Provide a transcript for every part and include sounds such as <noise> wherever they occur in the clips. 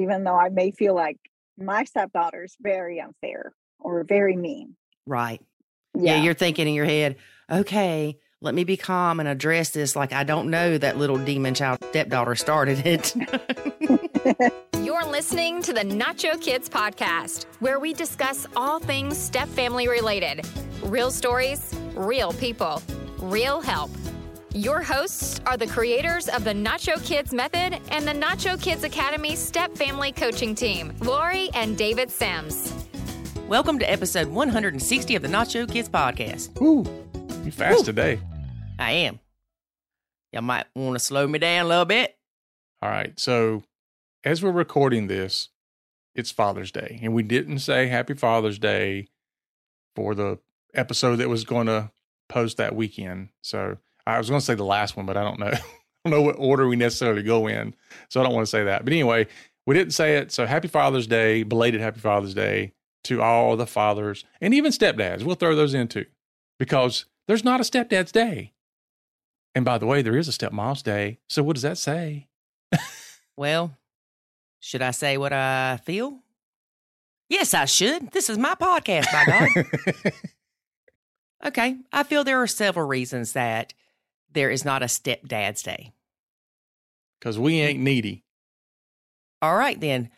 even though I may feel like my stepdaughter is very unfair or very mean. Right. Yeah. Yeah. you're thinking in your head, okay, let me be calm and address this like I don't know that little demon child stepdaughter started it. <laughs> You're listening to the Nacho Kids podcast, where we discuss all things step family related real stories, real people, real help. Your hosts are the creators of the Nacho Kids Method and the Nacho Kids Academy Step Family Coaching Team, Lori and David Sims. Welcome to episode 160 of the Nacho Kids podcast. Ooh, you fast today. I am. Y'all might want to slow me down a little bit. All right. So, as we're recording this, it's Father's Day, and we didn't say Happy Father's Day for the episode that was going to post that weekend. So, I was going to say the last one, but I don't know. <laughs> I don't know what order we necessarily go in, so I don't want to say that. But anyway, we didn't say it. So, Happy Father's Day, belated Happy Father's Day to all the fathers and even stepdads. We'll throw those in too, because there's not a stepdad's day. And by the way, there is a stepmom's day. So, what does that say? <laughs> Well, should I say what I feel? Yes, I should. This is my podcast, by God. <laughs> okay. I feel there are several reasons that there is not a stepdad's day. Because we ain't mm. needy. All right, then.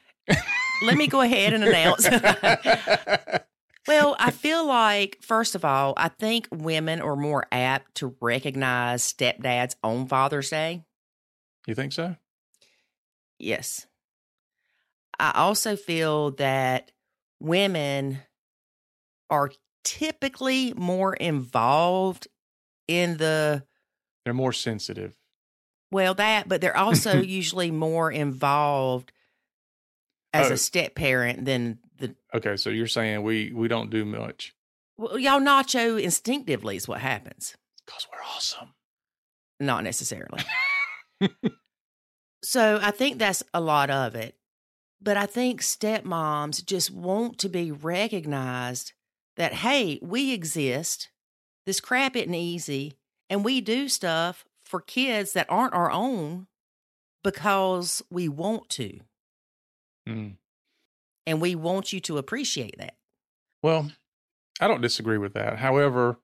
Let me go ahead and announce. <laughs> well, I feel like, first of all, I think women are more apt to recognize stepdads on Father's Day. you think so? Yes. I also feel that women are typically more involved in the, They're more sensitive. well, that, but they're also <laughs> usually more involved as Oh. a step parent than the, Okay, so you're saying we we don't do much well, y'all nacho instinctively is what happens. because we're awesome. Not necessarily. <laughs> so I think that's a lot of it. But I think stepmoms just want to be recognized that, hey, we exist. This crap isn't easy. And we do stuff for kids that aren't our own because we want to. Mm. And we want you to appreciate that. Well, I don't disagree with that. However,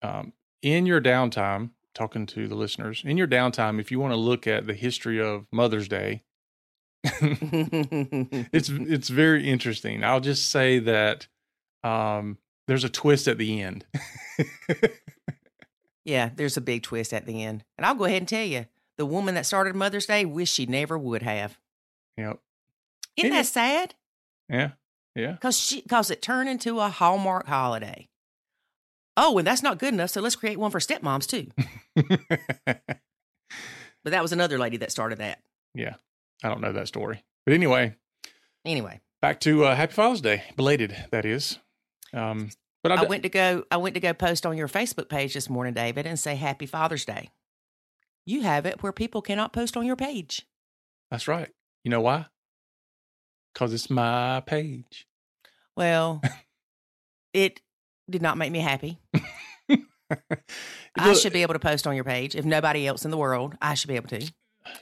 um, in your downtime, talking to the listeners, in your downtime, if you want to look at the history of Mother's Day, <laughs> it's <laughs> it's very interesting. I'll just say that um, there's a twist at the end. <laughs> yeah, there's a big twist at the end. And I'll go ahead and tell you the woman that started Mother's Day wished she never would have. yep. Isn't Yeah. that sad? Yeah. Yeah. Because she because it turned into a Hallmark holiday. Oh, and that's not good enough. So let's create one for stepmoms too. <laughs> But that was another lady that started that. yeah. I don't know that story. But anyway, Anyway, back to uh, Happy Father's Day, belated that is. Um, but I, I d- went to go. I went to go post on your Facebook page this morning, David, and say Happy Father's Day. You have it where people cannot post on your page. That's right. You know why? Because it's my page. Well, <laughs> it did not make me happy. <laughs> I should be able to post on your page. If nobody else in the world, I should be able to.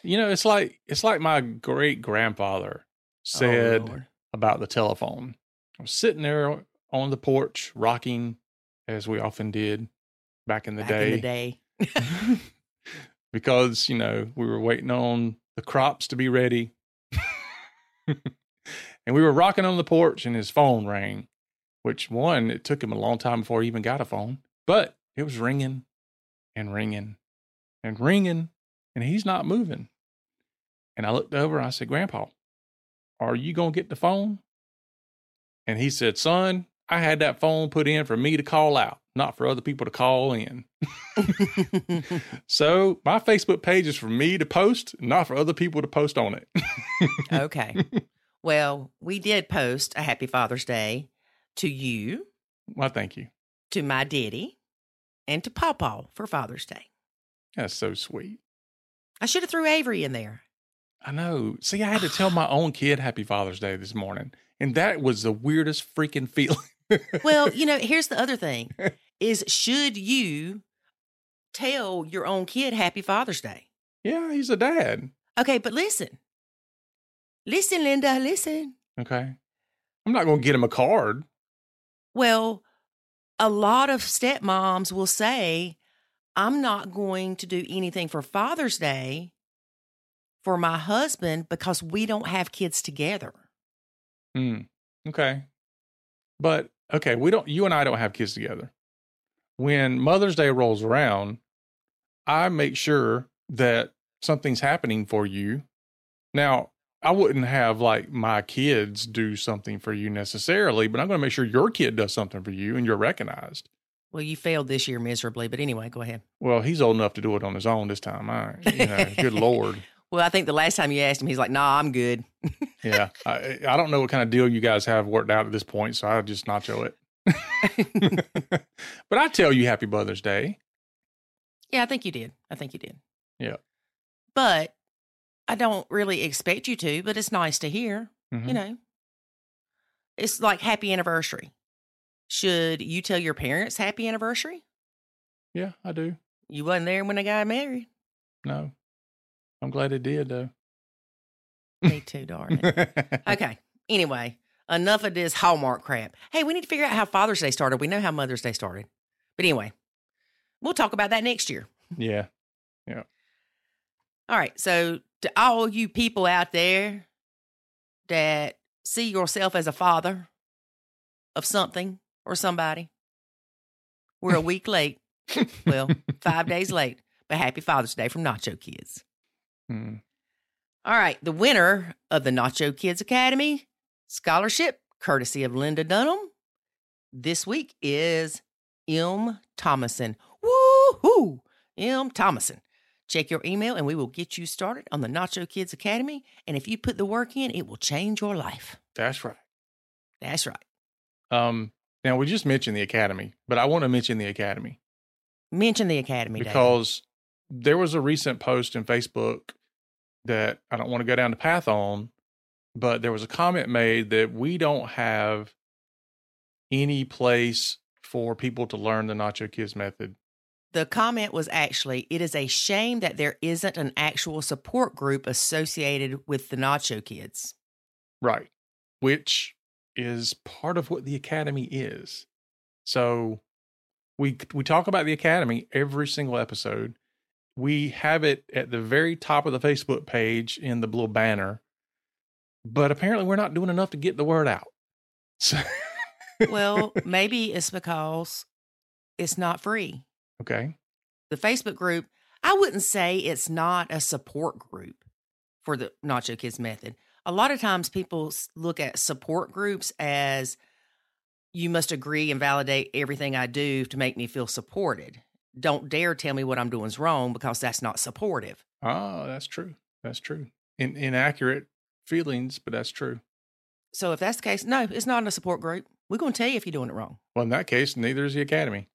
You know, it's like it's like my great grandfather oh, said Oh, about the telephone. I was sitting there on the porch, rocking, as we often did back in the back day. in the day. <laughs> because you know we were waiting on the crops to be ready <laughs> and we were rocking on the porch and his phone rang which one it took him a long time before he even got a phone but it was ringing and ringing and ringing and he's not moving and i looked over and i said grandpa are you going to get the phone and he said son i had that phone put in for me to call out not for other people to call in <laughs> so my Facebook page is for me to post, not for other people to post on it. <laughs> okay. Well, we did post a Happy Father's Day to you, well, thank you. to my daddy, and to Pawpaw for Father's Day. That's so sweet. I should have threw Avery in there. I know. See, I had to tell my own kid Happy Father's Day this morning, and that was the weirdest freaking <laughs> feeling. Well, you know, <laughs> here's the other thing is should you tell your own kid Happy Father's Day? yeah, he's a dad. Okay, but listen. Listen, Linda, listen. Okay. I'm not going to get him a card. Well, a lot of stepmoms will say, I'm not going to do anything for Father's Day for my husband because we don't have kids together. Hmm. Okay. But okay, we don't you and I don't have kids together. When Mother's Day rolls around, I make sure that something's happening for you. Now, I wouldn't have like my kids do something for you necessarily, but I'm going to make sure your kid does something for you and you're recognized. Well, you failed this year miserably, but anyway, go ahead. Well, he's old enough to do it on his own this time. I, you know, good <laughs> lord. Well, I think the last time you asked him, he's like, "Nah, I'm good." <laughs> yeah, I, I don't know what kind of deal you guys have worked out at this point, so I'll just nacho it. <laughs> but I tell you, Happy Mother's Day. Yeah, I think you did. I think you did. Yeah. But I don't really expect you to, but it's nice to hear. Mhm. You know, it's like happy anniversary. Should you tell your parents happy anniversary? Yeah, I do. You wasn't there when they got married. No, I'm glad it did though. Me too, darling. <laughs> Okay. Anyway, enough of this Hallmark crap. Hey, we need to figure out how Father's Day started. We know how Mother's Day started. But anyway, we'll talk about that next year. Yeah. Yeah. All right. So, to all you people out there that see yourself as a father of something or somebody, we're a week late. Well, five days late, but happy Father's Day from Nacho Kids. Hmm. All right. The winner of the Nacho Kids Academy scholarship, courtesy of Linda Dunham, this week is M. Thomason. Woo-hoo! M. Thomason. Check your email and we will get you started on the Nacho Kids Academy. And if you put the work in, it will change your life. That's right. That's right. Um. Now we just mentioned the academy, but I want to mention the academy Mention the Academy because there was a recent post in Facebook that I don't want to go down the path on, but there was a comment made that we don't have any place for people to learn the Nacho Kids method. the comment was actually, it is a shame that there isn't an actual support group associated with the Nacho Kids. Right. Which is part of what the academy is. So we we talk about the academy every single episode. We have it at the very top of the Facebook page in the little banner. But apparently we're not doing enough to get the word out. So Well, <laughs> maybe it's because it's not free. okay. the Facebook group, I wouldn't say it's not a support group for the Nacho Kids method. A lot of times people look at support groups as you must agree and validate everything I do to make me feel supported. Don't dare tell me what I'm doing is wrong because that's not supportive. Oh, that's true. That's true. In inaccurate feelings, but that's true. So if that's the case, no, it's not in a support group. We're going to tell you if you're doing it wrong. Well, in that case, neither is the academy.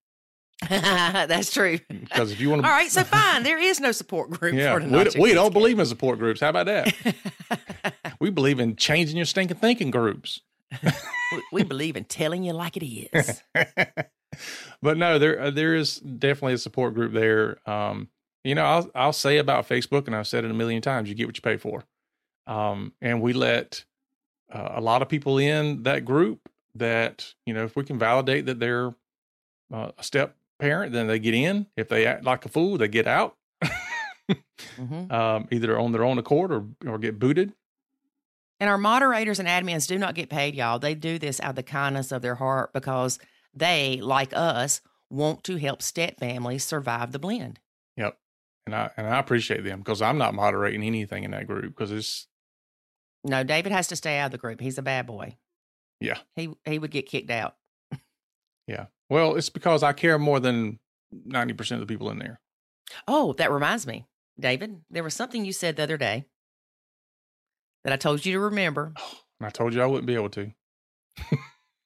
<laughs> that's true. Mm, because if you want to, all right, so <laughs> fine. There is no support group yeah, for the we, we don't believe in support groups. How about that? <laughs> We believe in changing your stinking thinking groups. we, we believe in telling you like it is. But no, there uh, there is definitely a support group there. Um, you know, I'll I'll say about Facebook, and I've said it a million times: you get what you pay for. Um, and we let uh, a lot of people in that group. That you know, if we can validate that they're uh, a step parent, then they get in. If they act like a fool, they get out. hmm <laughs> um, either on their own accord or or get booted. And our moderators and admins do not get paid, y'all. They do this out of the kindness of their heart because they, like us, want to help step families survive the blend. Yep. And I and I appreciate them because I'm not moderating anything in that group because it's No, David has to stay out of the group. He's a bad boy. Yeah. He he would get kicked out. yeah. Well, it's because I care more than ninety percent of the people in there. Oh, that reminds me, David, there was something you said the other day that I told you to remember. <sighs> And I told you I wouldn't be able to. <laughs>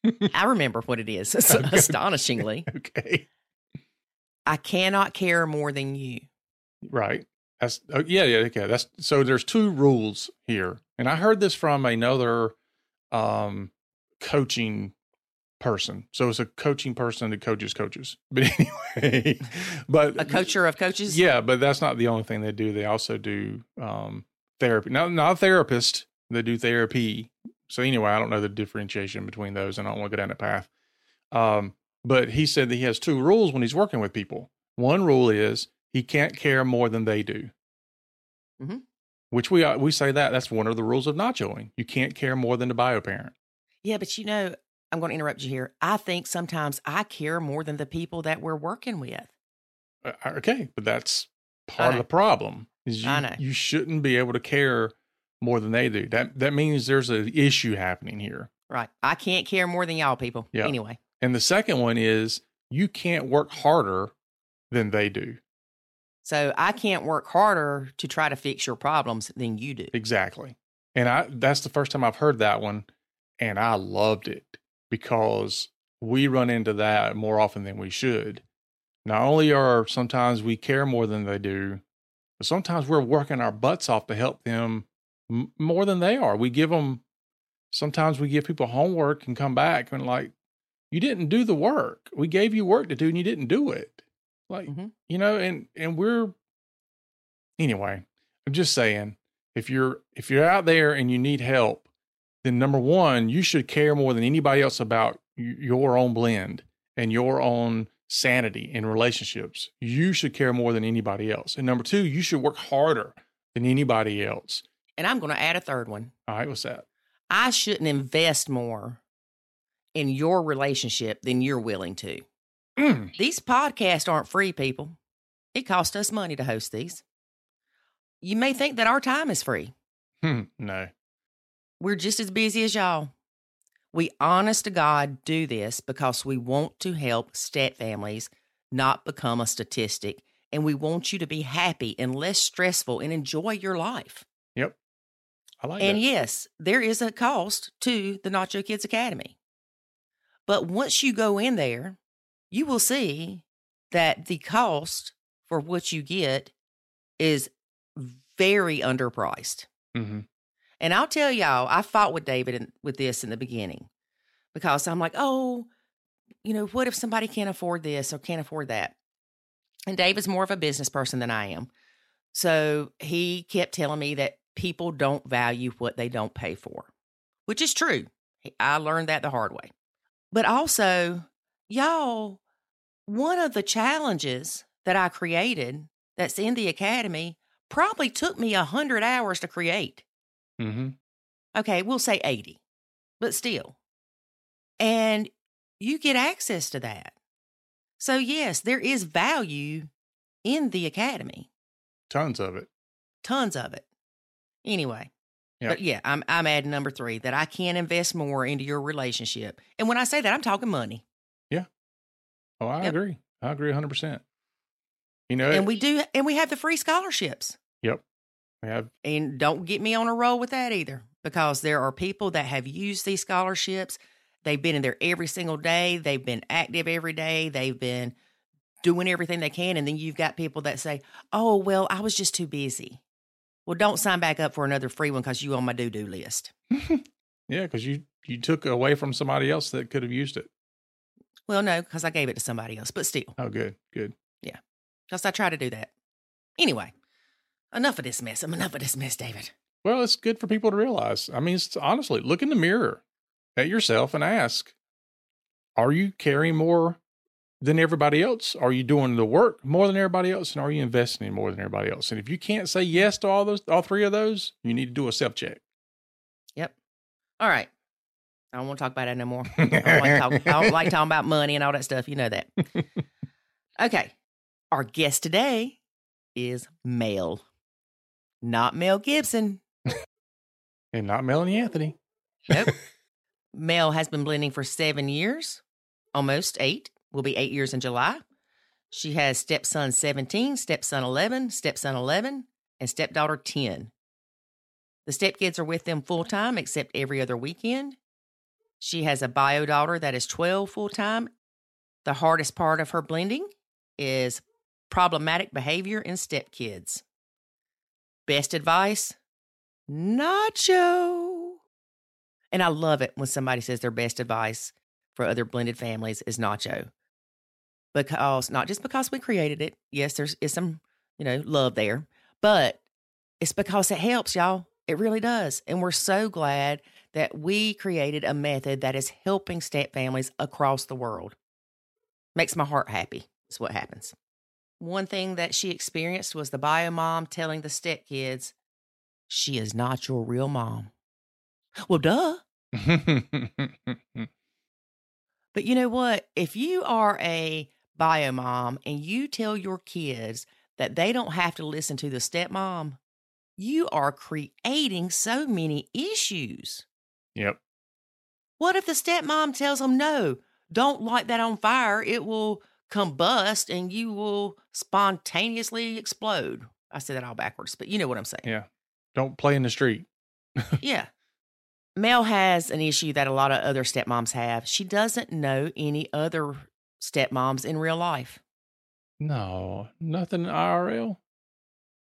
<laughs> I remember what it is, <laughs> Okay. astonishingly. <laughs> Okay. I cannot care more than you. Right. That's oh, yeah, yeah, okay. That's so there's two rules here. And I heard this from another um coaching person. So it's a coaching person that coaches coaches. But anyway, but A coacher of coaches? Yeah, but that's not the only thing they do. They also do um therapy. Now not a therapist. they do therapy. So anyway, I don't know the differentiation between those, and I don't want to go down that path. Um, but he said that he has two rules when he's working with people. One rule is he can't care more than they do. Mhm. Which we uh, we say that that's one of the rules of nachoing. You can't care more than the bio parent. Yeah, but you know, I'm going to interrupt you here. I think sometimes I care more than the people that we're working with. Uh, okay, but that's part of the problem. Is you, I know. you shouldn't be able to care more than they do. That that means there's an issue happening here. Right. I can't care more than y'all people. Yeah. Anyway. And the second one is you can't work harder than they do. So I can't work harder to try to fix your problems than you do. Exactly. And I that's the first time I've heard that one and I loved it because we run into that more often than we should. Not only are sometimes we care more than they do, but sometimes we're working our butts off to help them m- more than they are. We give them sometimes we give people homework and come back and like you didn't do the work. We gave you work to do and you didn't do it. Like Mhm. you know and and we're anyway i'm just saying if you're if you're out there and you need help then number one you should care more than anybody else about your own blend and your own sanity in relationships you should care more than anybody else and number two you should work harder than anybody else And I'm going to add a third one. all right what's that I shouldn't invest more in your relationship than you're willing to. Mm, These podcasts aren't free, people. It costs us money to host these. You may think that our time is free. hmm, no We're just as busy as y'all. We honest to God do this because we want to help step families not become a statistic and we want you to be happy and less stressful and enjoy your life. yep i like And that yes, there is a cost to the Nacho Kids Academy. But once you go in there, you will see that the cost for what you get is very underpriced. Mm-hmm. And I'll tell y'all, I fought with David in, with this in the beginning because I'm like, oh, you know, what if somebody can't afford this or can't afford that? And David's more of a business person than I am. So he kept telling me that people don't value what they don't pay for, which is true. I learned that the hard way. But also, y'all, one of the challenges that I created that's in the academy probably took me a hundred hours to create. Mm-hmm. Okay, we'll say 80, but still. And you get access to that. So, yes, there is value in the academy, tons of it tons of it. Anyway, Yeah. but yeah, I'm, I'm adding number three that I can invest more into your relationship. And when I say that, I'm talking money. Yeah. Oh i Yep. agree i agree 100% you know And we do, and we have the free scholarships. yep we have And don't get me on a roll with that either, because there are people that have used these scholarships. They've been in there every single day. They've been active every day. They've been doing everything they can. And then you've got people that say, oh, well, I was just too busy. Well, don't sign back up for another free one because you on my do do list. <laughs> Yeah, because you you took away from somebody else that could have used it. Well, no, because I gave it to somebody else, but still, Oh, good, good. Yeah, because I try to do that. Anyway, enough of this mess. I'm enough of this mess, David. Well, it's good for people to realize. I mean, it's, honestly, look in the mirror at yourself and ask: Are you carrying more than everybody else? Are you doing the work more than everybody else, and are you investing in more than everybody else? And if you can't say yes to all those, all three of those, you need to do a self check. Yep. All right. I don't want to talk about that no more. I don't, like talk, I don't like <laughs> talking about money and all that stuff. You know that. <laughs> Okay. Our guest today is Mel, not Mel Gibson. <laughs> and not Melanie Anthony. Nope. Mel has been blending for seven years, almost eight. Will be eight years in July. She has stepson 17, stepson 11, stepson 11, and stepdaughter 10. The stepkids are with them full time except every other weekend. She has a bio daughter that is 12 full time. The hardest part of her blending is problematic behavior in stepkids. Best advice Nacho. And I love it when somebody says their best advice for other blended families is nacho. Because not just because we created it. Yes, there's is some, you know, love there, but it's because it helps, y'all. It really does. And we're so glad that we created a method that is helping step families across the world. Makes my heart happy, is what happens. One thing that she experienced was the bio mom telling the step kids, she is not your real mom. Well, duh. <laughs> But you know what? If you are a bio mom and you tell your kids that they don't have to listen to the stepmom, you are creating so many issues. yep. What if the stepmom tells them, no, don't light that on fire? It will combust and you will spontaneously explode. I said that all backwards, but you know what I'm saying. Yeah. Don't play in the street. <laughs> yeah. Mel has an issue that a lot of other stepmoms have. She doesn't know any other stepmoms in real life. No, nothing IRL.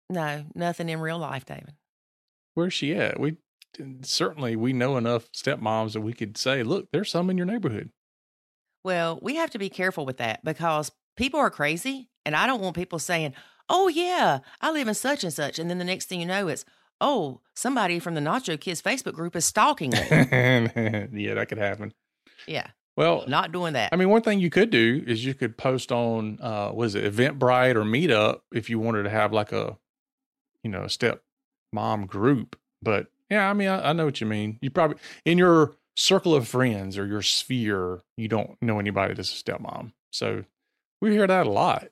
No, nothing in real life, David. Where's she at? We certainly we know enough stepmoms that we could say, look, there's some in your neighborhood. Well, we have to be careful with that because people are crazy. And I don't want people saying, oh, yeah, I live in such and such. And then the next thing you know, it's, oh, somebody from the Nacho Kids Facebook group is stalking me. <laughs> yeah, that could happen. yeah, Well, not doing that. I mean, one thing you could do is you could post on, uh, was it Eventbrite or Meetup if you wanted to have like a, you know, a step mom group. But yeah, I mean, I, I know what you mean. You probably in your circle of friends or your sphere, you don't know anybody that's a stepmom. So we hear that a lot.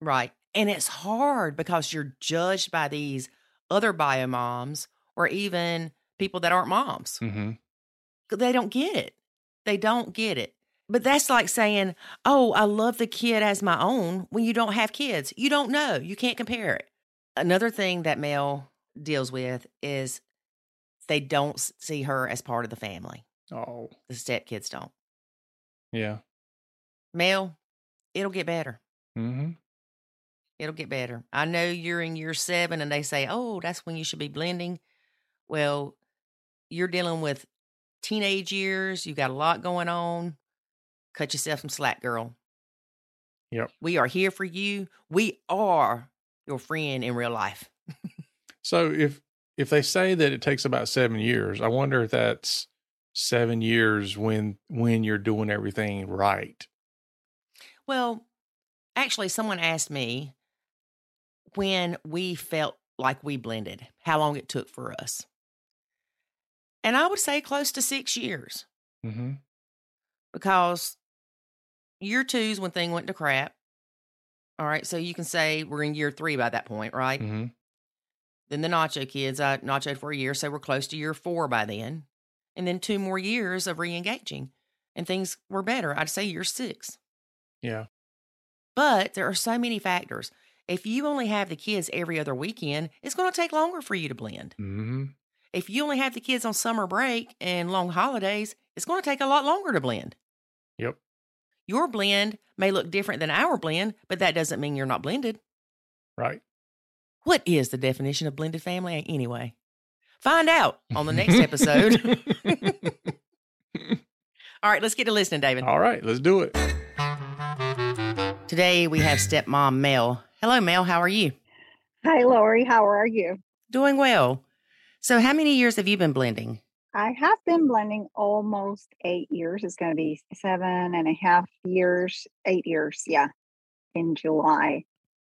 Right. And it's hard because you're judged by these other bio moms or even people that aren't moms. hmm They don't get it. They don't get it. But that's like saying, oh, I love the kid as my own when you don't have kids. You don't know. You can't compare it. Another thing that Mel deals with is they don't see her as part of the family. Oh, The stepkids don't. yeah. Mel, it'll get better. Mm-hmm. It'll get better. I know you're in year seven and they say, oh, that's when you should be blending. Well, you're dealing with teenage years. You got a lot going on. Cut yourself some slack, girl. Yep. We are here for you. We are your friend in real life. <laughs> So if if they say that it takes about seven years, I wonder if that's seven years when when you're doing everything right. Well, actually, someone asked me when we felt like we blended, how long it took for us. And I would say close to six years. hmm because year two's when thing went to crap. All right, so you can say we're in year three by that point, right? hmm Then the Nacho kids, I nachoed for a year, so we're close to year four by then, and then two more years of re-engaging, and things were better. I'd say year six, Yeah. but there are so many factors. If you only have the kids every other weekend, it's going to take longer for you to blend. hmm If you only have the kids on summer break and long holidays, it's going to take a lot longer to blend. Yep. Your blend may look different than our blend, but that doesn't mean you're not blended. Right. What is the definition of blended family anyway? Find out on the next episode. <laughs> <laughs> All right, let's get to listening, David. All right, let's do it. Today we have stepmom Mel. Hello, Mel. How are you? Hi, Lori. How are you? Doing well. So, how many years have you been blending? I have been blending almost eight years. It's going to be seven and a half years, eight years. Yeah, in July.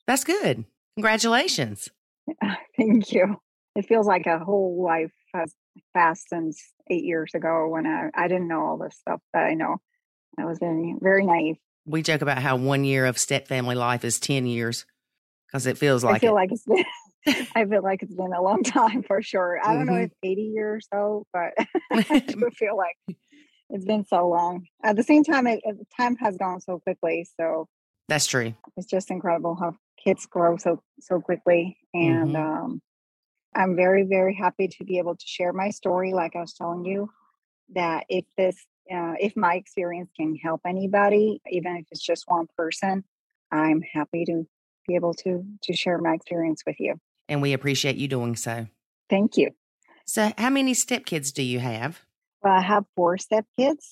That's good. Congratulations. <laughs> Thank you. It feels like a whole life has passed since eight years ago when I, I didn't know all this stuff that I know. I was very, very naive. We joke about how one year of step family life is 10 years because it feels like I feel it. like it's been, I feel like it's been a long <laughs> time for sure. I don't know Mhm. if 80 years so, but <laughs> I <laughs> do feel like it's been so long. At the same time, it, time has gone so quickly. So That's true. it's just incredible how kids grow so so quickly and Mhm. um, i'm very very happy to be able to share my story like i was telling you that if this uh, if my experience can help anybody even if it's just one person i'm happy to be able to to share my experience with you And we appreciate you doing so. thank you So, how many stepkids do you have? well, i have four stepkids.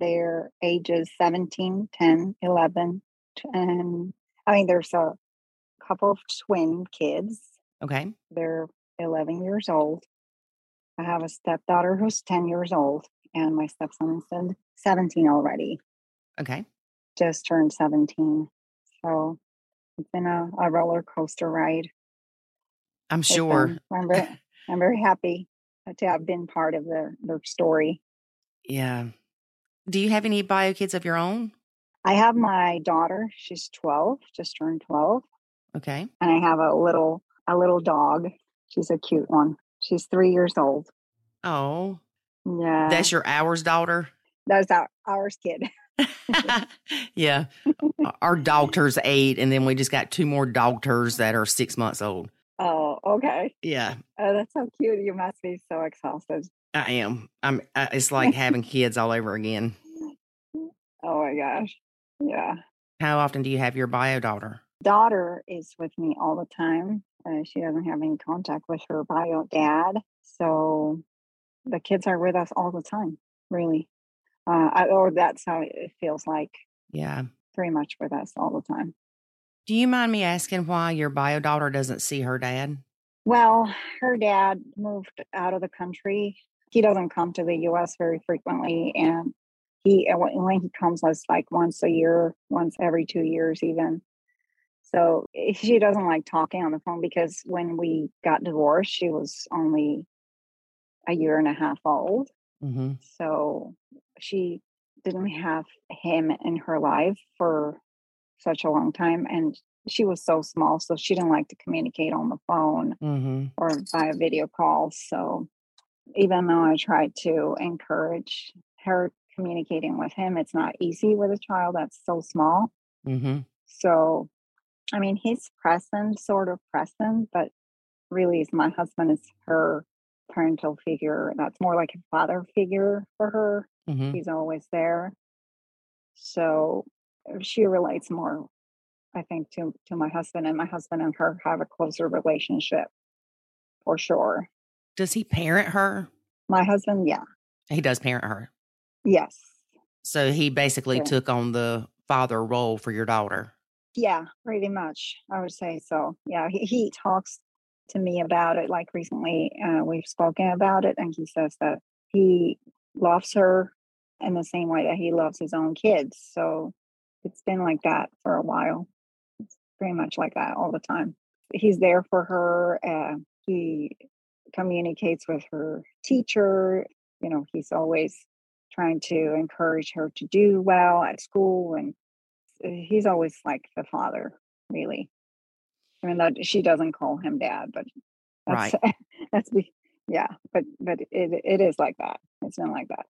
they're ages 17 10 11 and i mean there's a couple of twin kids Okay. they're 11 years old. I have a stepdaughter who's 10 years old, and my stepson is 17 already. Okay. Just turned 17. So it's been a, a roller coaster ride. I'm sure. I'm very, I'm very happy to have been part of their, their story. Yeah. Do you have any bio kids of your own? I have my daughter. She's 12, just turned 12. Okay. And I have a little a little dog. She's a cute one. She's three years old. Oh. Yeah. That's your hours daughter? That's our ours kid. <laughs> yeah. Our doctor's eight, and then we just got two more doctors that are six months old. Oh, okay. Yeah. Oh, that's so cute. You must be so exhausted. I am. I'm. I, it's like having <laughs> kids all over again. Oh my gosh. Yeah. How often do you have your bio daughter? Daughter is with me all the time. Uh, she doesn't have any contact with her bio dad, so the kids are with us all the time. Really, uh, I, or that's how it feels like. Yeah. Pretty much with us all the time. Do you mind me asking why your bio daughter doesn't see her dad? Well, her dad moved out of the country. He doesn't come to the U.S. very frequently, and he when he comes, it's like once a year, once every two years, even. So <laughs> she doesn't like talking on the phone because when we got divorced, she was only a year and a half old. Mm-hmm. So she didn't have him in her life for such a long time. And she was so small. So she didn't like to communicate on the phone mm-hmm. or via video calls. So even though I tried to encourage her communicating with him, it's not easy with a child that's so small. Mm-hmm. So I mean, he's present, sort of present, but really, is my husband is her parental figure. That's more like a father figure for her. Mm-hmm. He's always there. So she relates more, I think, to to my husband, and my husband and her have a closer relationship for sure. Does he parent her? My husband, yeah, he does parent her. Yes. So he basically yeah. took on the father role for your daughter. Yeah, pretty much. I would say so. Yeah, he, he talks to me about it. Like recently, uh, we've spoken about it, and he says that he loves her in the same way that he loves his own kids. So it's been like that for a while. It's pretty much like that all the time. He's there for her. Uh, he communicates with her teacher. You know, he's always trying to encourage her to do well at school and he's always like the father, really. I mean, that she doesn't call him dad, but that's, right. <laughs> that's yeah, but but it it is like that. It's been like that.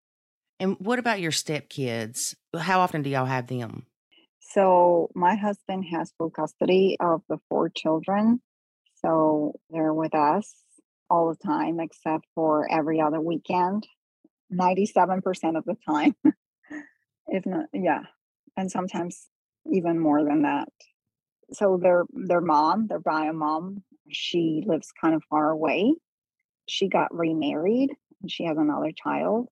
And what about your stepkids? How often do y'all have them? So my husband has full custody of the four children, so they're with us all the time, except for every other weekend. Ninety-seven percent of the time, <laughs> if not, yeah, and sometimes even more than that. So their their mom, their bio mom, she lives kind of far away. She got remarried and she has another child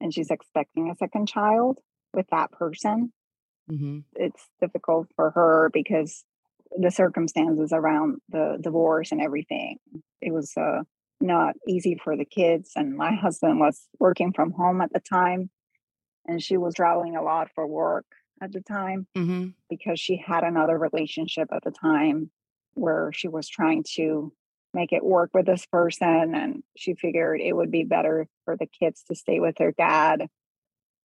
and she's expecting a second child with that person. Mm-hmm. It's difficult for her because the circumstances around the divorce and everything. It was uh, not easy for the kids. And my <laughs> husband was working from home at the time and she was traveling a lot for work at the time mm-hmm. because she had another relationship at the time where she was trying to make it work with this person and she figured it would be better for the kids to stay with their dad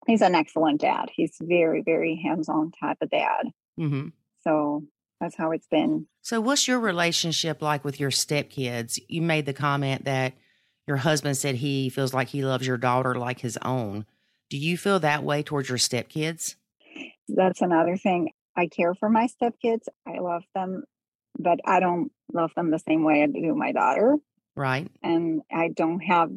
he's an excellent dad he's very very hands-on type of dad mm-hmm. so that's how it's been so what's your relationship like with your stepkids you made the comment that your husband said he feels like he loves your daughter like his own do you feel that way towards your stepkids that's another thing. I care for my stepkids. I love them, but I don't love them the same way I do my daughter. Right. And I don't have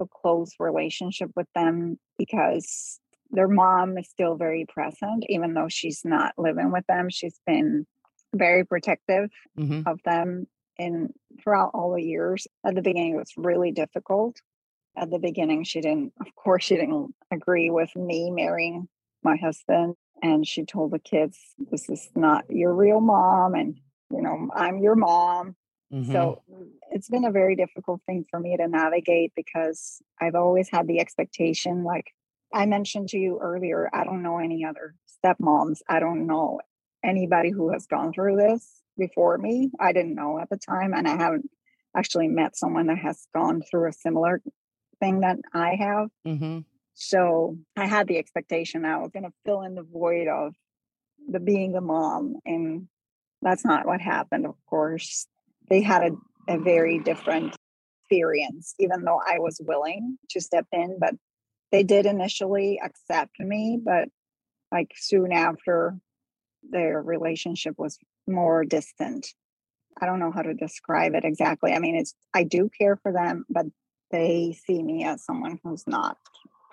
a close relationship with them because their mom is still very present, even though she's not living with them. She's been very protective mm-hmm. of them and throughout all the years. At the beginning, it was really difficult. At the beginning, she didn't, of course, she didn't agree with me marrying my husband and she told the kids this is not your real mom and you know i'm your mom mm-hmm. so it's been a very difficult thing for me to navigate because I've always had the expectation, like I mentioned to you earlier, I don't know any other stepmoms. I don't know anybody who has gone through this before me. I didn't know at the time, and I haven't actually met someone that has gone through a similar thing that I have. Mm-hmm. So I had the expectation I was going to fill in the void of the being a mom, and that's not what happened. Of course, they had a, a very different experience, even though I was willing to step in, but they did initially accept me, but like soon after their relationship was more distant. I don't know how to describe it exactly. I mean, it's I do care for them, but they see me as someone who's not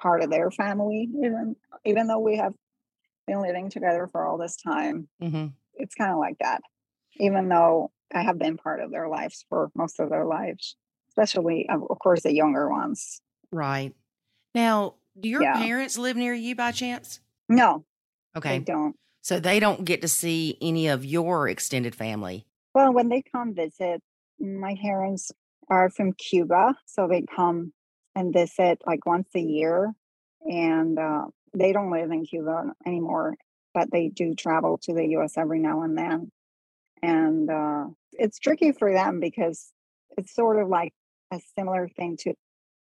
part of their family, even even though we have been living together for all this time. Mm-hmm. It's kind of like that. Even though I have been part of their lives for most of their lives, especially of course the younger ones. Right. Now, do your Yeah. parents live near you by chance? No, Okay. they don't. So they don't get to see any of your extended family. Well, when they come visit, my parents are from Cuba, so they come and visit like once a year. And uh, they don't live in Cuba anymore, but they do travel to the US every now and then. And uh, it's tricky for them because it's sort of like a similar thing to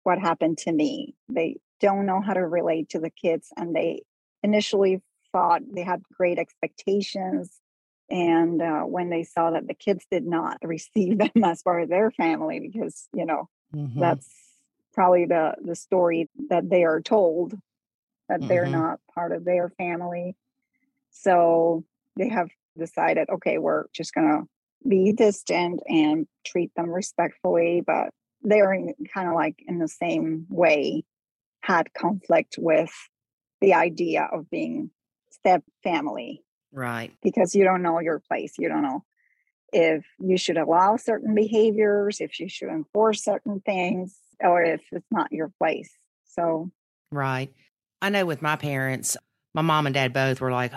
what happened to me. They don't know how to relate to the kids, and they initially thought they had great expectations and uh, when they saw that the kids did not <laughs> receive them as part of their family because you know Mhm. that's probably the the story that they are told that they're Mhm. not part of their family so they have decided okay we're just going to be distant and treat them respectfully but they're kind of like in the same way had conflict with the idea of being step family Right. because you don't know your place. You don't know if you should allow certain behaviors, if you should enforce certain things, or if it's not your place. So, Right. I know with my parents, my mom and dad both were like,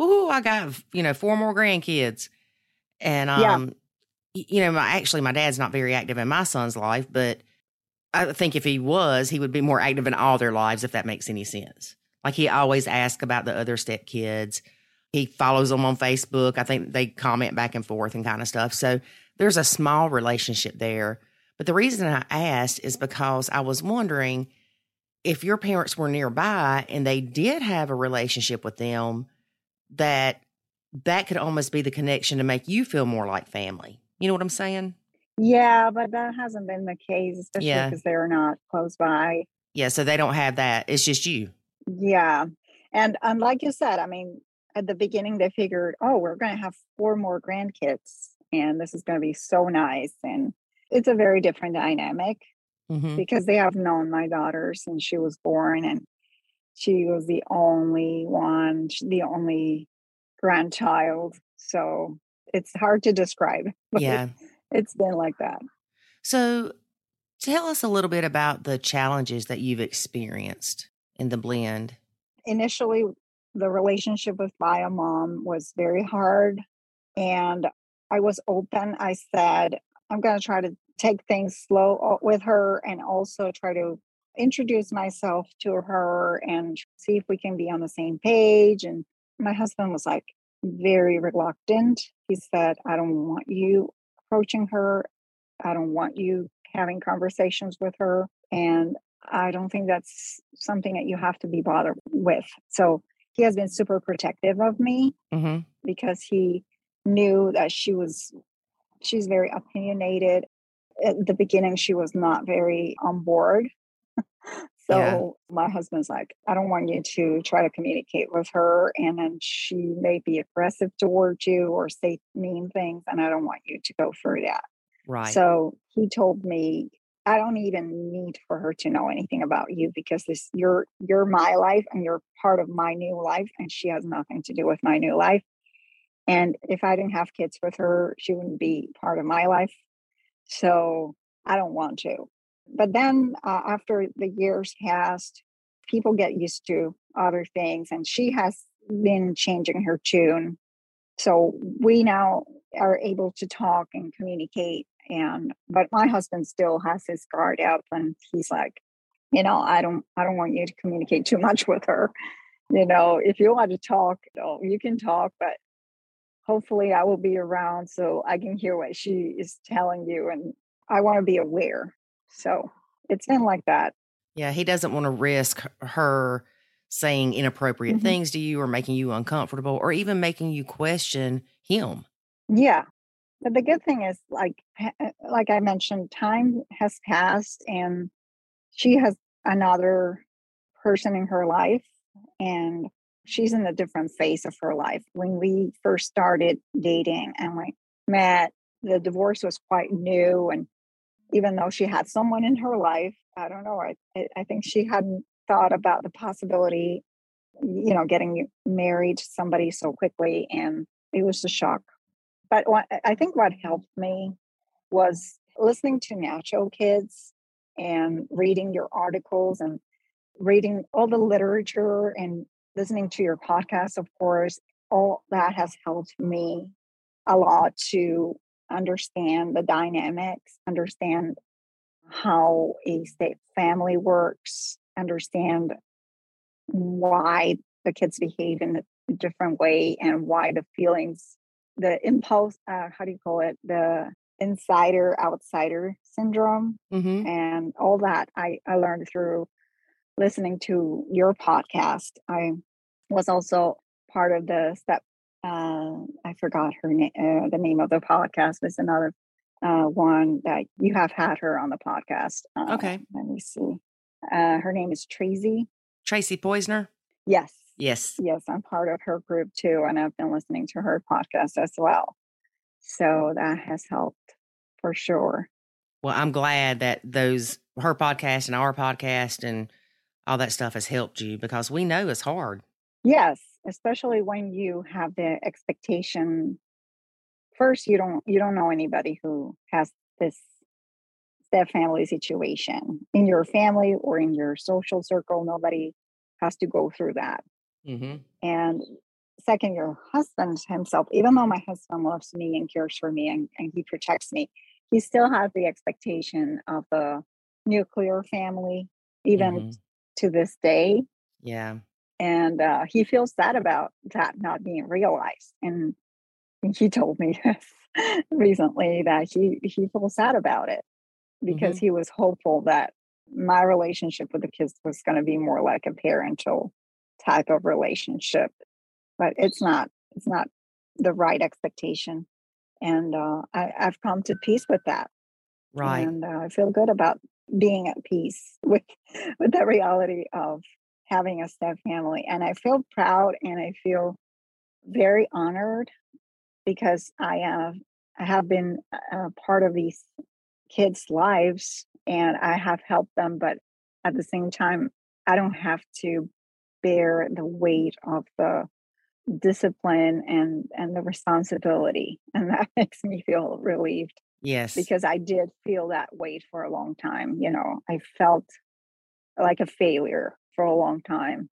"Ooh, I got you know four more grandkids," and um, you know, my actually my dad's not very active in my son's life, but I think if he was, he would be more active in all their lives, if that makes any sense. Like he always asks about the other step kids. He follows them on Facebook. I think they comment back and forth and kind of stuff. So there's a small relationship there. But the reason I asked is because I was wondering if your parents were nearby and they did have a relationship with them, that that could almost be the connection to make you feel more like family. You know what I'm saying? yeah, but that hasn't been the case, especially Yeah. because they're not close by. Yeah. So they don't have that. It's just you. Yeah. And, and like you said, I mean, at the beginning, they figured, oh, we're going to have four more grandkids, and this is going to be so nice. And it's a very different dynamic. Mm-hmm. because they have known my daughter since she was born and she was the only one the only grandchild so it's hard to describe <laughs> Yeah. it's been like that So tell us a little bit about the challenges that you've experienced in the blend. initially the relationship with bio mom was very hard and i was open i said i'm going to try to take things slow uh, with her and also try to introduce myself to her and see if we can be on the same page and my husband was like very reluctant he said i don't want you approaching her i don't want you having conversations with her and I don't think that's something that you have to be bothered with. So he has been super protective of me Mm-hmm. because he knew that she was she's very opinionated. At the beginning she was not very on board. <laughs> so Yeah. my husband's like, I don't want you to try to communicate with her and then she may be aggressive towards you or say mean things and I don't want you to go through that. Right. So he told me, I don't even need for her to know anything about you because this you're you're my life and you're part of my new life and she has nothing to do with my new life. And if I didn't have kids with her, she wouldn't be part of my life. So I don't want to. But then uh, after the years passed, people get used to other things and she has been changing her tune. So we now are able to talk and communicate And but my husband still has his guard up and he's like, you know, I don't I don't want you to communicate too much with her. You know, if you want to talk, you, know, you can talk, but hopefully I will be around so I can hear what she is telling you and I want to be aware. So it's been like that. Yeah, he doesn't want to risk her saying inappropriate mm-hmm. things to you or making you uncomfortable or even making you question him. Yeah. But the good thing is like uh, like I mentioned time has passed and she has another person in her life and she's in a different phase of her life. When we first started dating and we met, the divorce was quite new and even though she had someone in her life, I don't know, I, I think she hadn't thought about the possibility, you know, getting married to somebody so quickly. And it was a shock. But what, I think what helped me was listening to Nacho Kids and reading your articles and reading all the literature and listening to your podcast, of course. All that has helped me a lot to understand the dynamics, understand how a step family works, understand why the kids behave in a different way and why the feelings, the impulse, uh, how do you call it? The insider outsider syndrome mm-hmm. and all that I, I learned through listening to your podcast. I was also part of the step uh, I forgot her name, uh, the name of the podcast was another uh, one that you have had her on the podcast. Uh, okay. Let me see. Uh, her name is Tracy. Tracy Poisner? Yes. Yes. Yes, I'm part of her group too. And I've been listening to her podcast as well. So that has helped for sure. Well, I'm glad that those, her podcast and our podcast and all that stuff has helped you because we know it's hard. Yes, especially when you have the expectation first you don't you don't know anybody who has this step family situation in your family or in your social circle nobody has to go through that mm-hmm. and second your husband himself even though my husband loves me and cares for me and, and he protects me he still has the expectation of the nuclear family even mm-hmm. to this day yeah and uh, he feels sad about that not being realized and he told me <laughs> this recently that he he feels sad about it because mm-hmm. he was hopeful that my relationship with the kids was going to be more like a parental type of relationship but it's not it's not the right expectation and uh, I, i've come to peace with that right and uh, i feel good about being at peace <laughs> with with the reality of having a step family and i feel proud and i feel very honored because I have I have been a part of these kids' lives and I have helped them, but at the same time, I don't have to bear the weight of the discipline and and the responsibility, <laughs> and that makes me feel relieved. Yes, because I did feel that weight for a long time. You know, I felt like a failure for a long time.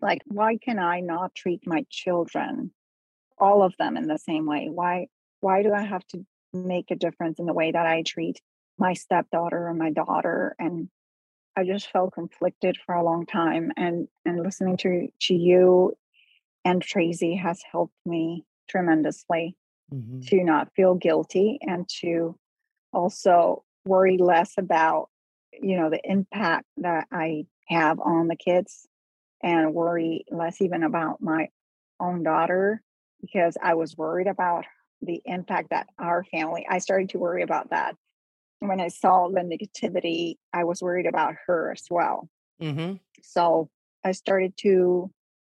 Like, why can I not treat my children all of them in the same way why why do i have to make a difference in the way that i treat my stepdaughter or my daughter and i just felt conflicted for a long time and and listening to to you and tracy has helped me tremendously mm-hmm. to not feel guilty and to also worry less about you know the impact that i have on the kids and worry less even about my own daughter because I was worried about the impact that our family, I started to worry about that. When I saw the negativity, I was worried about her as well. Mm-hmm. So I started to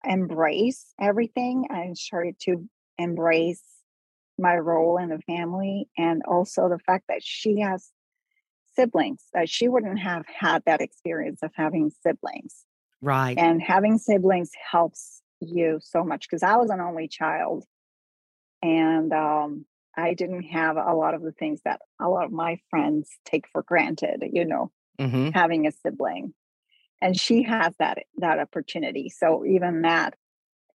embrace everything. I started to embrace my role in the family and also the fact that she has siblings that she wouldn't have had that experience of having siblings right and having siblings helps you so much because I was an only child and um, I didn't have a lot of the things that a lot of my friends take for granted, you know, mm-hmm. having a sibling. And she has that that opportunity. So even that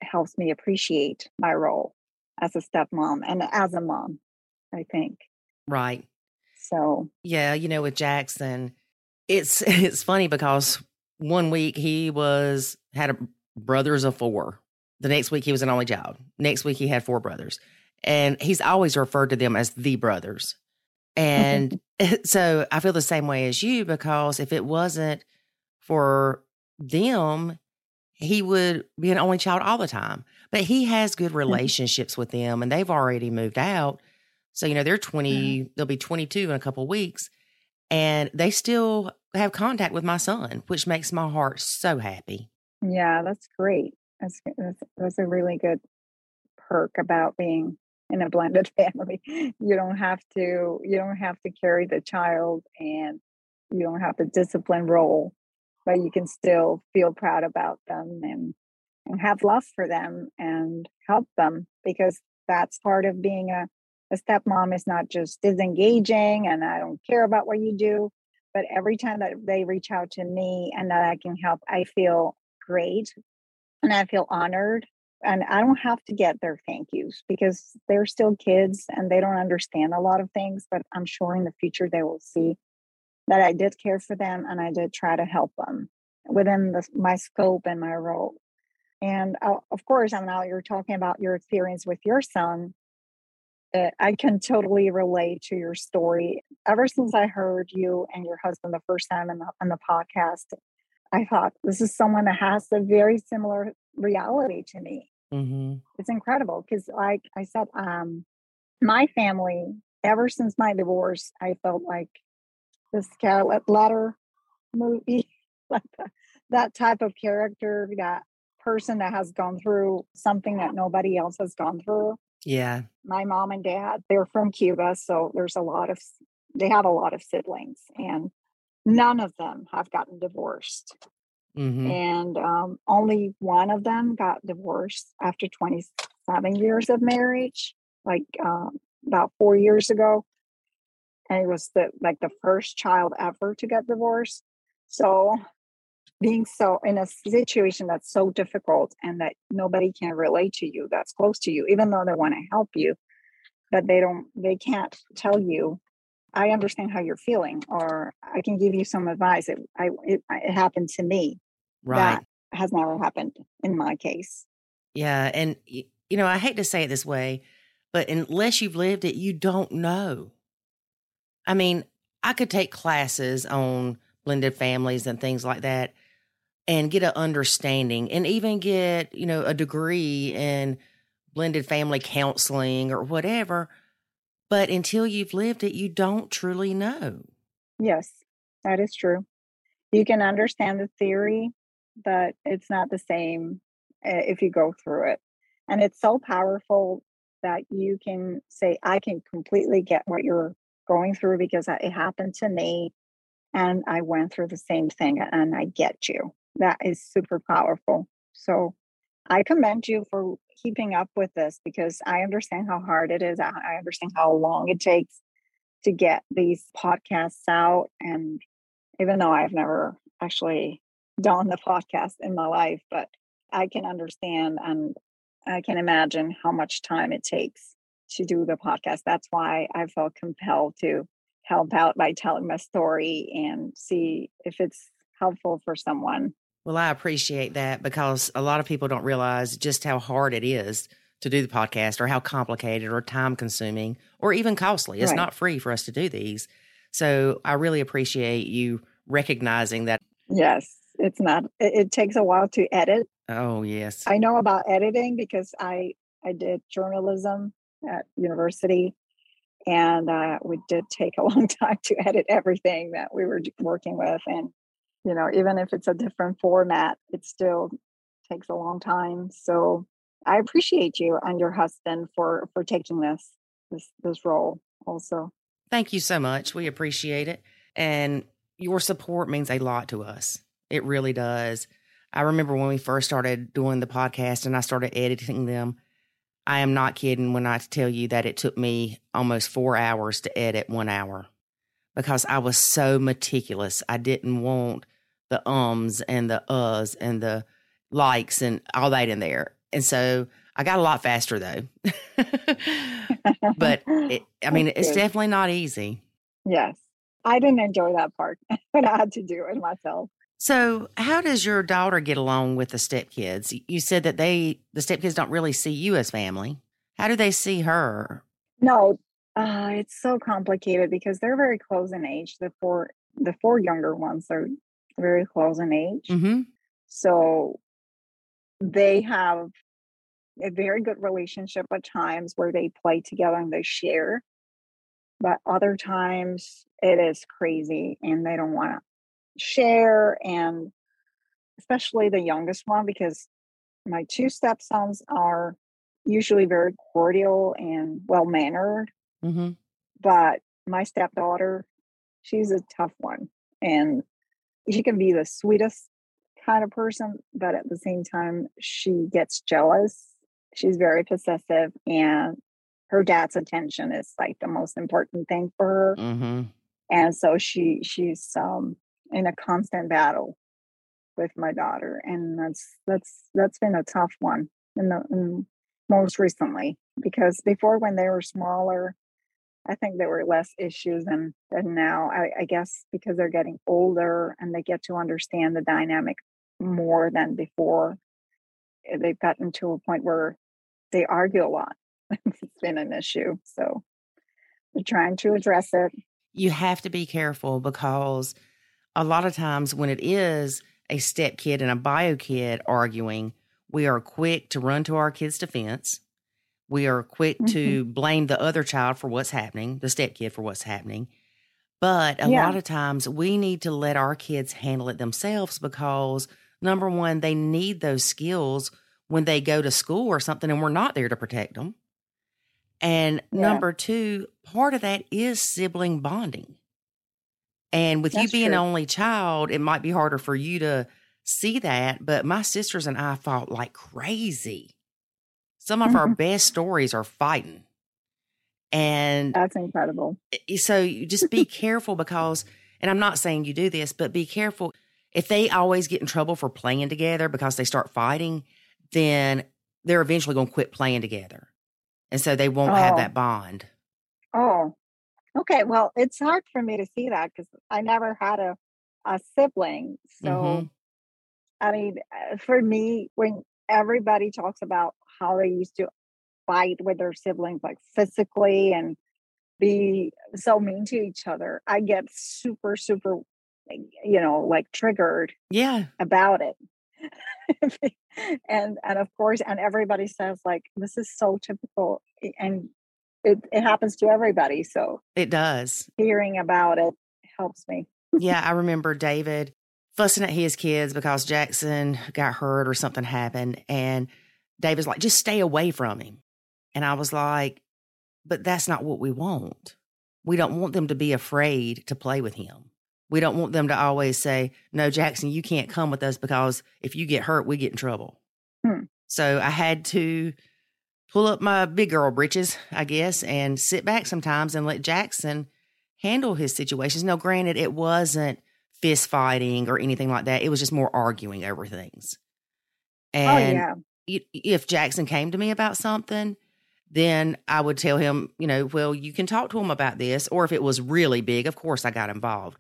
helps me appreciate my role as a stepmom and as a mom, I think. Right. So yeah, you know, with Jackson, it's <laughs> it's funny because one week he was had a brothers of four. The next week he was an only child. Next week he had four brothers. And he's always referred to them as the brothers. Mm-hmm. And <laughs> so I feel the same way as you because if it wasn't for them, he would be an only child all the time. But he has good mm-hmm. relationships with them and they've already moved out. So, you know, they're 20, mm-hmm. they'll be 22 in a couple weeks. And they still have contact with my son, which makes my heart so happy. Yeah, that's great. That's that's, that's a really good perk about being in a blended <laughs> family. You don't have to you don't have to carry the child and you don't have the discipline role, but you can still feel proud about them and and have love for them and help them because that's part of being a a stepmom is not just disengaging and I don't care about what you do, but every time that they reach out to me and that I can help, I feel great and I feel honored. And I don't have to get their thank yous because they're still kids and they don't understand a lot of things. But I'm sure in the future they will see that I did care for them and I did try to help them within the, my scope and my role. And uh, of course, I'm now you're talking about your experience with your son. Uh, I can totally relate to your story. Ever since I heard you and your husband the first time in the, on the podcast, I thought this is someone that has a very similar reality to me. Mm-hmm. It's incredible because, like I said, um, my family, ever since my divorce, I felt like the Scarlet Letter movie, <laughs> like that type of character, that person that has gone through something that nobody else has gone through. Yeah. My mom and dad, they're from Cuba. So there's a lot of, they have a lot of siblings. And none of them have gotten divorced. Mm-hmm. And um, only one of them got divorced after 27 years of marriage, like um, about four years ago. And it was the like the first child ever to get divorced. So being so in a situation that's so difficult and that nobody can relate to you that's close to you, even though they want to help you, but they don't they can't tell you I understand how you're feeling, or I can give you some advice. It, I, it, it happened to me. Right. That has never happened in my case. Yeah. And, you know, I hate to say it this way, but unless you've lived it, you don't know. I mean, I could take classes on blended families and things like that and get an understanding and even get, you know, a degree in blended family counseling or whatever. But until you've lived it, you don't truly know. Yes, that is true. You can understand the theory, but it's not the same eh, if you go through it. And it's so powerful that you can say, I can completely get what you're going through because it happened to me and I went through the same thing and I get you. That is super powerful. So I commend you for keeping up with this because I understand how hard it is. I understand how long it takes to get these podcasts out. And even though I've never actually done the podcast in my life, but I can understand and I can imagine how much time it takes to do the podcast. That's why I felt compelled to help out by telling my story and see if it's helpful for someone. Well, I appreciate that because a lot of people don't realize just how hard it is to do the podcast or how complicated or time consuming or even costly. It's right. not free for us to do these. So I really appreciate you recognizing that. Yes, it's not, it, it takes a while to edit. Oh, yes. I know about editing because I, I did journalism at university and uh, we did take a <laughs> long time to edit everything that we were working with. And you know even if it's a different format it still takes a long time. So i appreciate you and your husband for for taking this this this role also. Thank you so much. We appreciate it. And your support means a lot to us. It really does. I remember when we first started doing the podcast and i started editing them i am not kidding when i tell you that it took me almost four hours to edit one hour because I was so meticulous. I didn't want the ums and the uhs and the likes and all that in there. And so I got a lot faster though. <laughs> but it, I <laughs> mean, it's definitely not easy. Yes. I didn't enjoy that part, <laughs> but I had to do it myself. So, how does your daughter get along with the stepkids? You said that they, the stepkids, don't really see you as family. How do they see her? No, uh, it's so complicated because they're very close in age. The four, the four younger ones are very close in age. Mm-hmm. So they have a very good relationship at times where they play together and they share. But other times it is crazy and they don't want to share and especially the youngest one because my two stepsons are usually very cordial and well mannered Mm-hmm. but my stepdaughter she's a tough one and she can be the sweetest kind of person but at the same time she gets jealous she's very possessive and her dad's attention is like the most important thing for her Mm-hmm. and so she she's um in a constant battle with my daughter and that's that's that's been a tough one in the in most recently because before when they were smaller i think there were less issues than, than now I, I guess because they're getting older and they get to understand the dynamic more than before. Eh, they've gotten to a point where they argue a lot. <laughs> It's been an issue so we're trying to address it. You have to be careful because a lot of times when it is a step kid and a bio kid arguing, we are quick to run to our kid's defense. We are quick to mm-hmm. blame the other child for what's happening, the step kid for what's happening. But a Yeah. lot of times we need to let our kids handle it themselves because number one, they need those skills when they go to school or something and we're not there to protect them. And Yeah. number two, part of that is sibling bonding. And with you being true. an only child, it might be harder for you to see that. But my sisters and I fought like crazy. Some of our best stories are fighting. And that's incredible so you just be <laughs> careful because, and I'm not saying you do this, but be careful. If they always get in trouble for playing together because they start fighting, then they're eventually going to quit playing together. And so they won't have Oh. that bond. Oh, okay. Well, it's hard for me to see that because I never had a a sibling. So, Mhm. I mean, uh, for me, when everybody talks about how they used to fight with their siblings, like physically and be so mean to each other, I get super, super, you know, like triggered Yeah. about it. <laughs> and and of course, and everybody says like this is so typical, and it it happens to everybody. So It does. hearing about it helps me. yeah, I remember David fussing at his kids because Jackson got hurt or something happened. And David's like, just stay away from him. And I was like, but that's not what we want. We don't want them to be afraid to play with him. We don't want them to always say, no, Jackson, you can't come with us because if you get hurt, we get in trouble. Hmm. So I had to pull up my big girl britches, I guess, and sit back sometimes and let Jackson handle his situations. No, granted, it wasn't fist fighting or anything like that. It was just more arguing over things. And oh yeah, if Jackson came to me about something, then I would tell him, you know, well, you can talk to him about this. Or if it was really big, of course I got involved.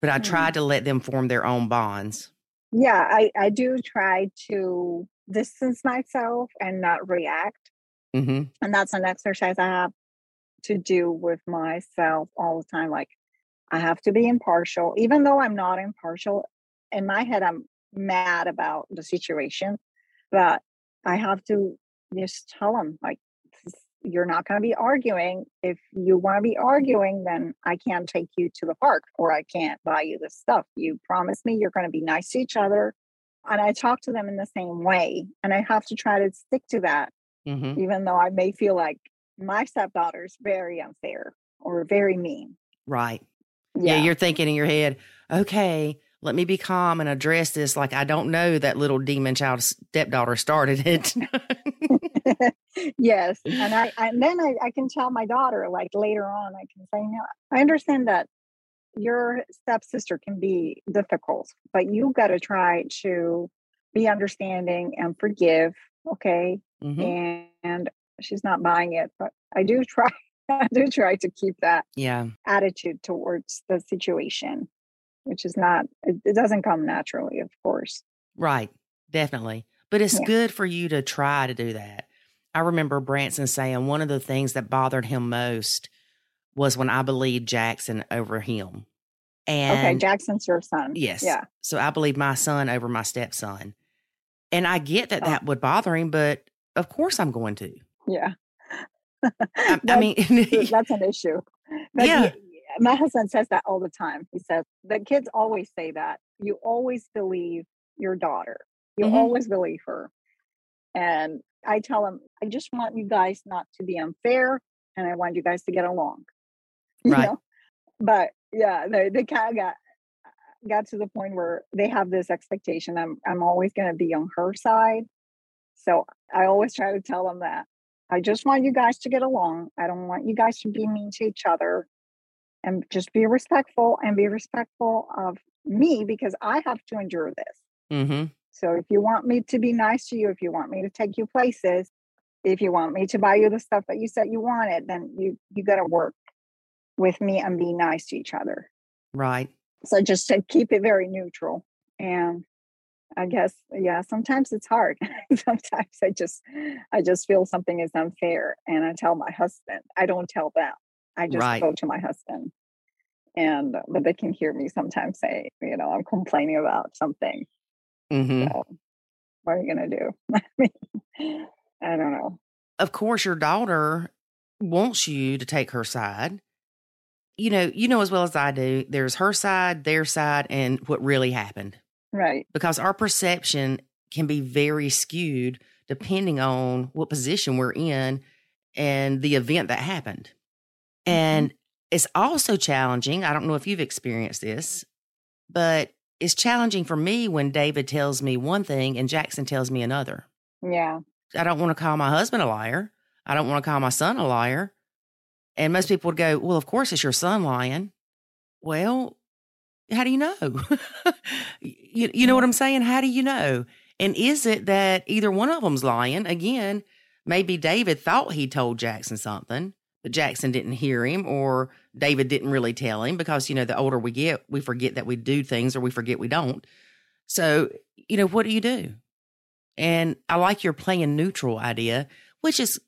But I Hmm. tried to let them form their own bonds. yeah. I I do try to distance myself and not react, hmm and that's an exercise I have to do with myself all the time. Like I have to be impartial, even though I'm not impartial. In my head, I'm mad about the situation, but I have to just tell them like you're not going to be arguing. If you want to be arguing, then I can't take you to the park or I can't buy you this stuff. You promise me you're going to be nice to each other. And I talk to them in the same way. And I have to try to stick to that, hmm even though I may feel like my stepdaughter is very unfair or very mean. Right. Yeah. Yeah. You're thinking in your head, okay, let me be calm and address this like I don't know that little demon child stepdaughter started it. <laughs> yes. And I and then I, I can tell my daughter like later on, I can say, no, I understand that your stepsister can be difficult, but you gotta try to be understanding and forgive. Okay. Mhm. And she's not buying it, but I do try <laughs> I do try to keep that Yeah. attitude towards the situation, which is not, it, it doesn't come naturally, of course. Right. Definitely. But it's Yeah. good for you to try to do that. I remember Branson saying one of the things that bothered him most was when I believed Jackson over him. And okay, Jackson's your son. Yes. Yeah. So I believe my son over my stepson. And I get that Oh. that would bother him, but of course I'm going to. Yeah. I, <laughs> I mean, <laughs> that's an issue. Yeah. My husband says that all the time. He says the kids always say that. You always believe your daughter. You Mhm. always believe her. And I tell him, I just want you guys not to be unfair and I want you guys to get along. <laughs> You Right. know? But yeah, they, they kind of got got to the point where they have this expectation I'm I'm always gonna be on her side. So I always try to tell them that. I just want you guys to get along. I don't want you guys to be mean to each other. And just be respectful and be respectful of me because I have to endure this. hmm So if you want me to be nice to you, if you want me to take you places, if you want me to buy you the stuff that you said you wanted, then you you got to work with me and be nice to each other. Right. So just to keep it very neutral. And I guess yeah, sometimes it's hard. <laughs> sometimes I just I just feel something is unfair and I tell my husband. I don't tell them. I just Right. go to my husband. And uh, but they can hear me sometimes say, you know, I'm complaining about something. hmm So what are you gonna do? <laughs> I mean, I don't know. Of course, your daughter wants you to take her side. You know, you know as well as I do, there's her side, their side, and what really happened. Right. because our perception can be very skewed depending on what position we're in and the event that happened. Mm-hmm. And it's also challenging. I don't know if you've experienced this, but it's challenging for me when David tells me one thing and Jackson tells me another. Yeah. I don't want to call my husband a liar. I don't want to call my son a liar. And most people would go, Well, of course it's your son lying. Well, how do you know? <laughs> you, you know what mm-hmm. I'm saying? How do you know? And is it that either one of them's lying? Again, maybe David thought he told Jackson something, Jackson didn't hear him, or David didn't really tell him because, you know, the older we get, we forget that we do things or we forget we don't. So, you know, what do you do? And I like your playing neutral idea, which is,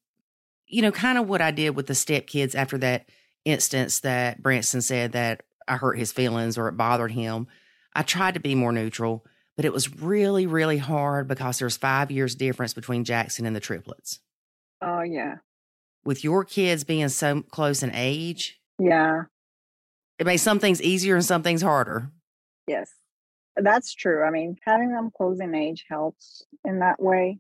you know, kind of what I did with the stepkids after that instance that Branson said that I hurt his feelings or it bothered him. I tried to be more neutral, but it was really, really hard because there's five years difference between Jackson and the triplets. Oh yeah. With your kids being so close in age, Yeah. it makes some things easier and some things harder. Yes, that's true. I mean, having them close in age helps in that way.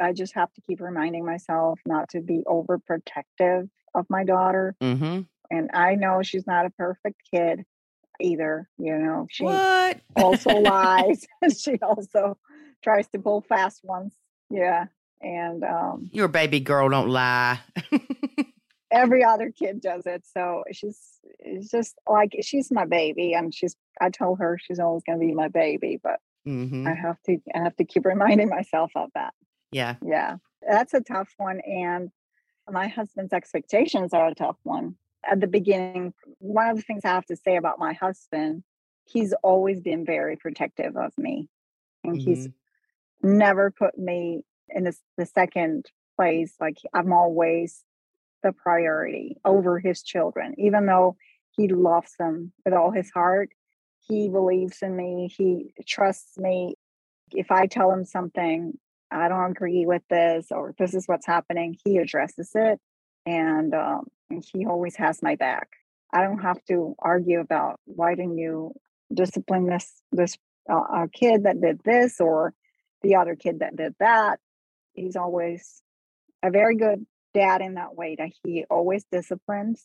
I just have to keep reminding myself not to be overprotective of my daughter. Mm-hmm. And I know she's not a perfect kid either. You know, she What? also <laughs> lies. <laughs> she also tries to pull fast ones. Yeah. And um, Your baby girl don't lie. <laughs> every other kid does it. So she's it's just like she's my baby, and she's. I told her she's always going to be my baby, but hmm I have to. I have to keep reminding myself of that. Yeah. Yeah, that's a tough one, and my husband's expectations are a tough one. At the beginning, one of the things I have to say about my husband, he's always been very protective of me, and he's never put me in the second place. Like I'm always the priority over his children, even though he loves them with all his heart. He believes in me. He trusts me. If I tell him something, I don't agree with this, or this is what's happening, he addresses it, and, um, he always has my back. I don't have to argue about why didn't you discipline this this uh, uh, kid that did this or the other kid that did that. He's always a very good dad in that way that he always disciplines,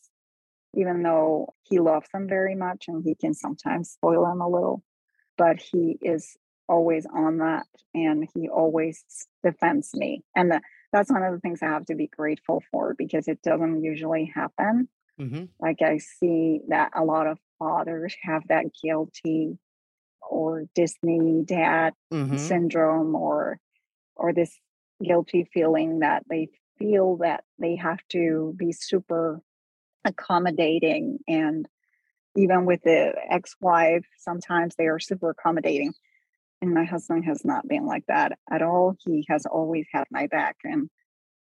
even though he loves them very much and he can sometimes spoil them a little. But he is always on that and he always defends me. And the, that's one of the things I have to be grateful for because it doesn't usually happen. hmm Like I see that a lot of fathers have that guilty or Disney dad hmm syndrome or or this guilty feeling that they feel that they have to be super accommodating and even with the ex-wife sometimes they are super accommodating. And my husband has not been like that at all. He has always had my back and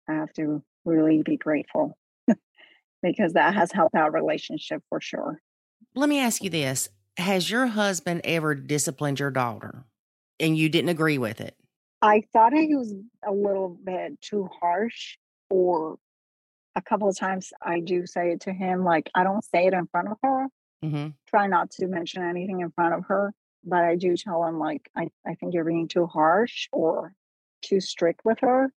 i have to really be grateful <laughs> because that has helped our relationship for sure. Let me ask you this. Has your husband ever disciplined your daughter? And you didn't agree with it i thought he was a little bit too harsh or a couple of times i do say it to him like i don't say it in front of her mm-hmm. try not to mention anything in front of her but i do tell him like i, I think you're being too harsh or too strict with her.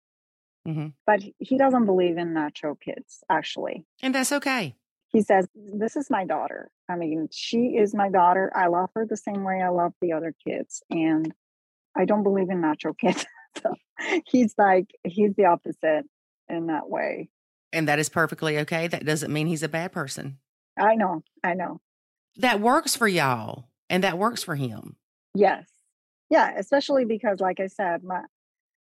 Mm-hmm. but he doesn't believe in Nacho Kids actually. And that's okay. He says this is my daughter. I mean she is my daughter. I love her the same way i love the other kids and i don't believe in Nacho <laughs> kids so he's like he's the opposite in that way. And that is perfectly okay that doesn't mean he's a bad person. I know i know. That works for y'all and that works for him. Yes. Yeah especially because like i said my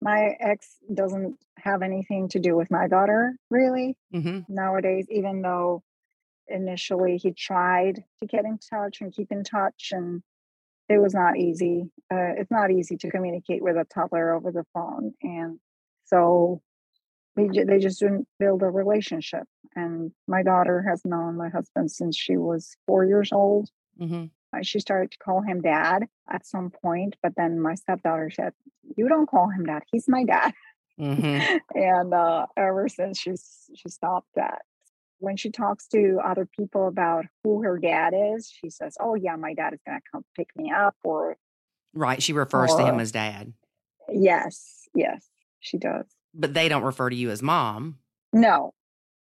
my ex doesn't have anything to do with my daughter really mm-hmm. nowadays even though initially he tried to get in touch and keep in touch and it was not easy uh, it's not easy to communicate with a toddler over the phone and so they, they just didn't build a relationship and my daughter has known my husband since she was four years old mm-hmm. she started to call him dad at some point but then my stepdaughter said you don't call him dad he's my dad mm-hmm. <laughs> and uh, ever since she's she stopped that when she talks to other people about who her dad is she says oh yeah my dad is going to come pick me up or right she refers or, to him as dad. Yes yes she does. But they don't refer to you as mom. No.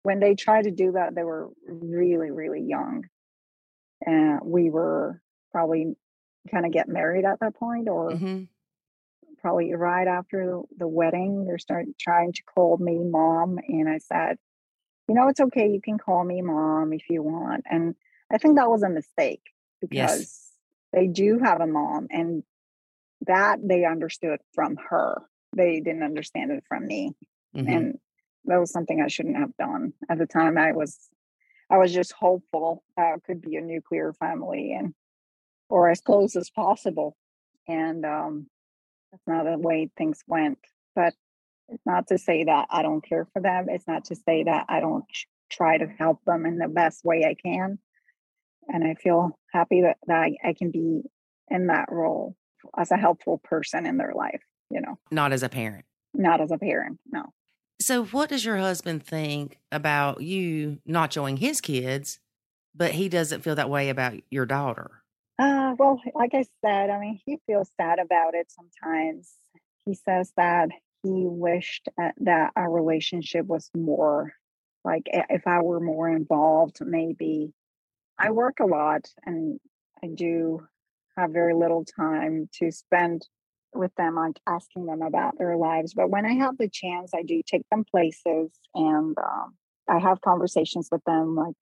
When they tried to do that they were really really young. And we were probably kind of get married at that point or mm-hmm. probably right after the wedding they started trying to call me mom and i said you know it's okay you can call me mom if you want and i think that was a mistake because yes. they do have a mom and that they understood from her they didn't understand it from me mm-hmm. and that was something i shouldn't have done at the time i was i was just hopeful it could be a nuclear family and or as close as possible and um that's not the way things went but it's not to say that i don't care for them it's not to say that i don't try to help them in the best way i can and i feel happy that, that I, I can be in that role as a helpful person in their life you know? Not as a parent. Not as a parent no. So what does your husband think about you not showing his kids but he doesn't feel that way about your daughter? Uh well like i said i mean he feels sad about it sometimes. He says that he wished that our relationship was more like if i were more involved maybe i work a lot and i do have very little time to spend with them on asking them about their lives. But when I have the chance, I do take them places and um, I have conversations with them like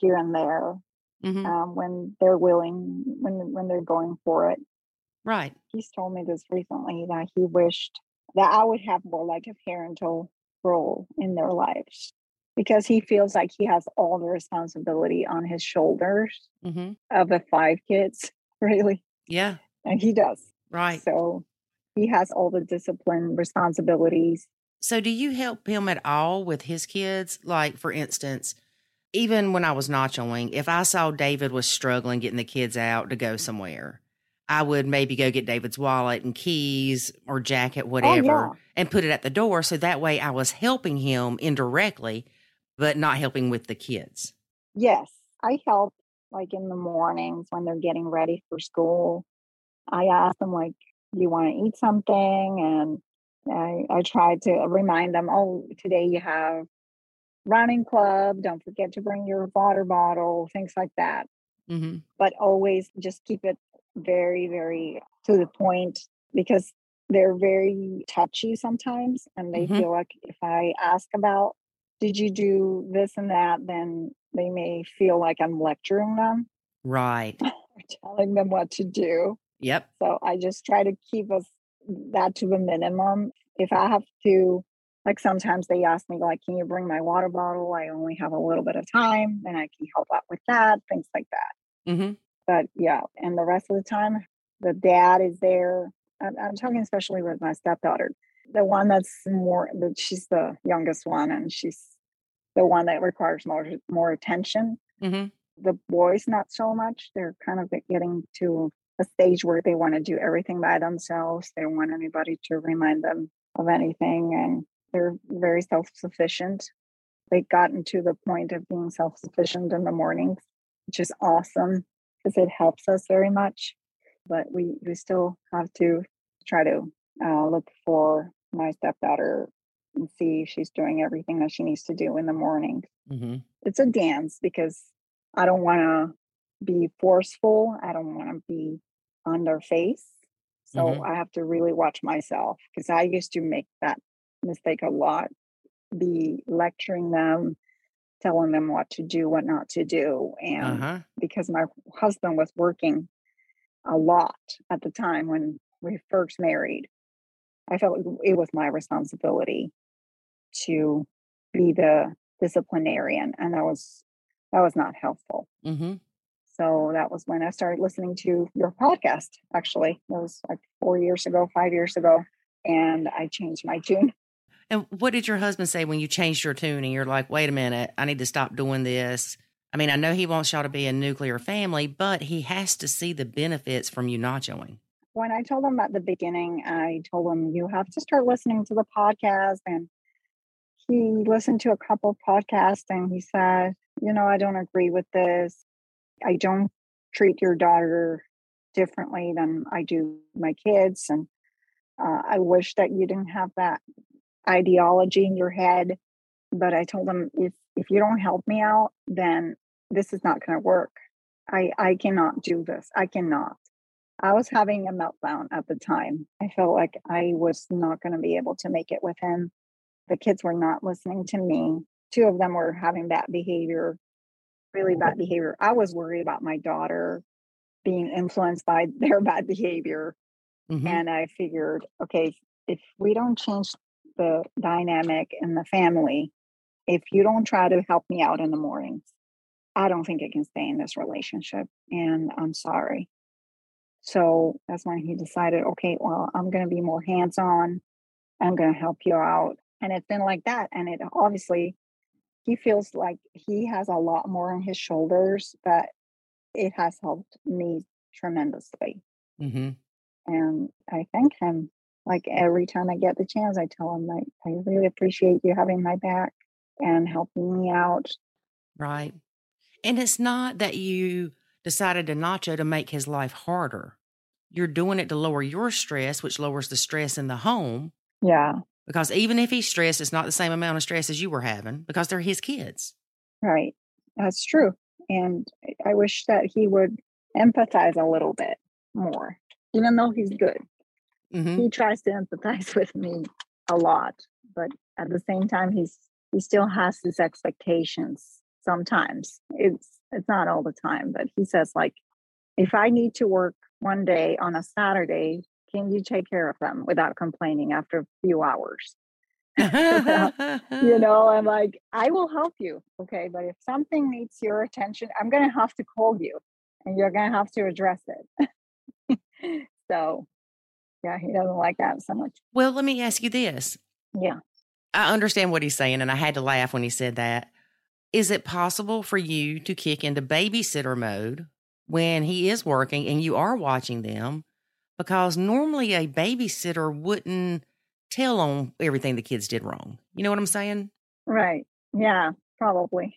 here and there mm-hmm. um, when they're willing, when when they're going for it. Right. He's told me this recently that he wished that I would have more like a parental role in their lives because he feels like he has all the responsibility on his shoulders mm-hmm. of the five kids, <laughs> really. Yeah. And he does. Right. So he has all the discipline responsibilities. So, do you help him at all with his kids? Like, for instance, even when I was nachoing, if I saw David was struggling getting the kids out to go somewhere, I would maybe go get David's wallet and keys or jacket, whatever, oh, yeah. and put it at the door. So that way I was helping him indirectly, but not helping with the kids. Yes, I help like in the mornings when they're getting ready for school. I ask them like, "Do you want to eat something?" And I I try to remind them, "Oh, today you have running club. Don't forget to bring your water bottle." Things like that. Mm-hmm. But always just keep it very very to the point because they're very touchy sometimes, and they Mhm. feel like if I ask about, "Did you do this and that?" then they may feel like I'm lecturing them Right. <laughs> telling them what to do. Yep. So I just try to keep us that to the minimum. If I have to like sometimes they ask me like can you bring my water bottle i only have a little bit of time and i can help out with that things like that Mm-hmm. But yeah and the rest of the time the dad is there. I'm, I'm talking especially with my stepdaughter the one that's more that she's the youngest one and she's the one that requires more more attention. Mm-hmm. the boys not so much. They're kind of getting to a stage where they want to do everything by themselves. They don't want anybody to remind them of anything and they're very self-sufficient. They've gotten to the point of being self-sufficient in the mornings which is awesome because it helps us very much but we we still have to try to uh, look for my stepdaughter and see if she's doing everything that she needs to do in the morning Mm-hmm. it's a dance because I don't want to be forceful. I don't want to be on their face. So Mhm. I have to really watch myself because I used to make that mistake a lot, be lecturing them, telling them what to do, what not to do. And Uh-huh. because my husband was working a lot at the time when we first married, I felt it was my responsibility to be the disciplinarian, and that was that was not helpful. Mm-hmm. So that was when I started listening to your podcast. Actually, it was like four years ago, five years ago, and I changed my tune. And what did your husband say when you changed your tune and you're like, wait a minute, I need to stop doing this? I mean, I know he wants y'all to be a nuclear family, but he has to see the benefits from you nachoing. When I told him at the beginning, I told him you have to start listening to the podcast, and he listened to a couple podcasts, and he said, you know, I don't agree with this. I don't treat your daughter differently than I do my kids. And uh, I wish that you didn't have that ideology in your head. But I told them, if, if you don't help me out, then this is not going to work. I, I cannot do this. I cannot. I was having a meltdown at the time. I felt like I was not going to be able to make it with him. The kids were not listening to me. Two of them were having bad behavior really bad behavior. I was worried about my daughter being influenced by <laughs> their bad behavior. Mm-hmm. And I figured, okay, if we don't change the dynamic in the family, if you don't try to help me out in the mornings, I don't think I can stay in this relationship. And I'm sorry. So that's when he decided, okay, well, I'm going to be more hands on. I'm going to help you out. And it's been like that. And it obviously he feels like he has a lot more on his shoulders, but it has helped me tremendously. Mm-hmm. And I thank him. Like every time I get the chance, I tell him, like, I really appreciate you having my back and helping me out. Right. And it's not that you decided to nacho to make his life harder. You're doing it to lower your stress, which lowers the stress in the home. Yeah, Because even if he's stressed, it's not the same amount of stress as you were having because they're his kids. right. That's true. And I wish that he would empathize a little bit more, even though he's good. Mm-hmm. he tries to empathize <laughs> with me a lot but at the same time he's he still has his expectations sometimes. It's it's not all the time but he says like if i need to work one day on a saturday can you take care of them without complaining after a few hours? <laughs> You <laughs> know i'm like i will help you okay but if something needs your attention i'm going to have to call you and you're going to have to address it. So yeah he doesn't like that so much Well, let me ask you this. yeah I understand what he's saying, and I had to laugh when he said that. Is it possible for you to kick into babysitter mode when he is working and you are watching them? Because normally a babysitter wouldn't tell on everything the kids did wrong. You know what I'm saying? Right. Yeah, probably.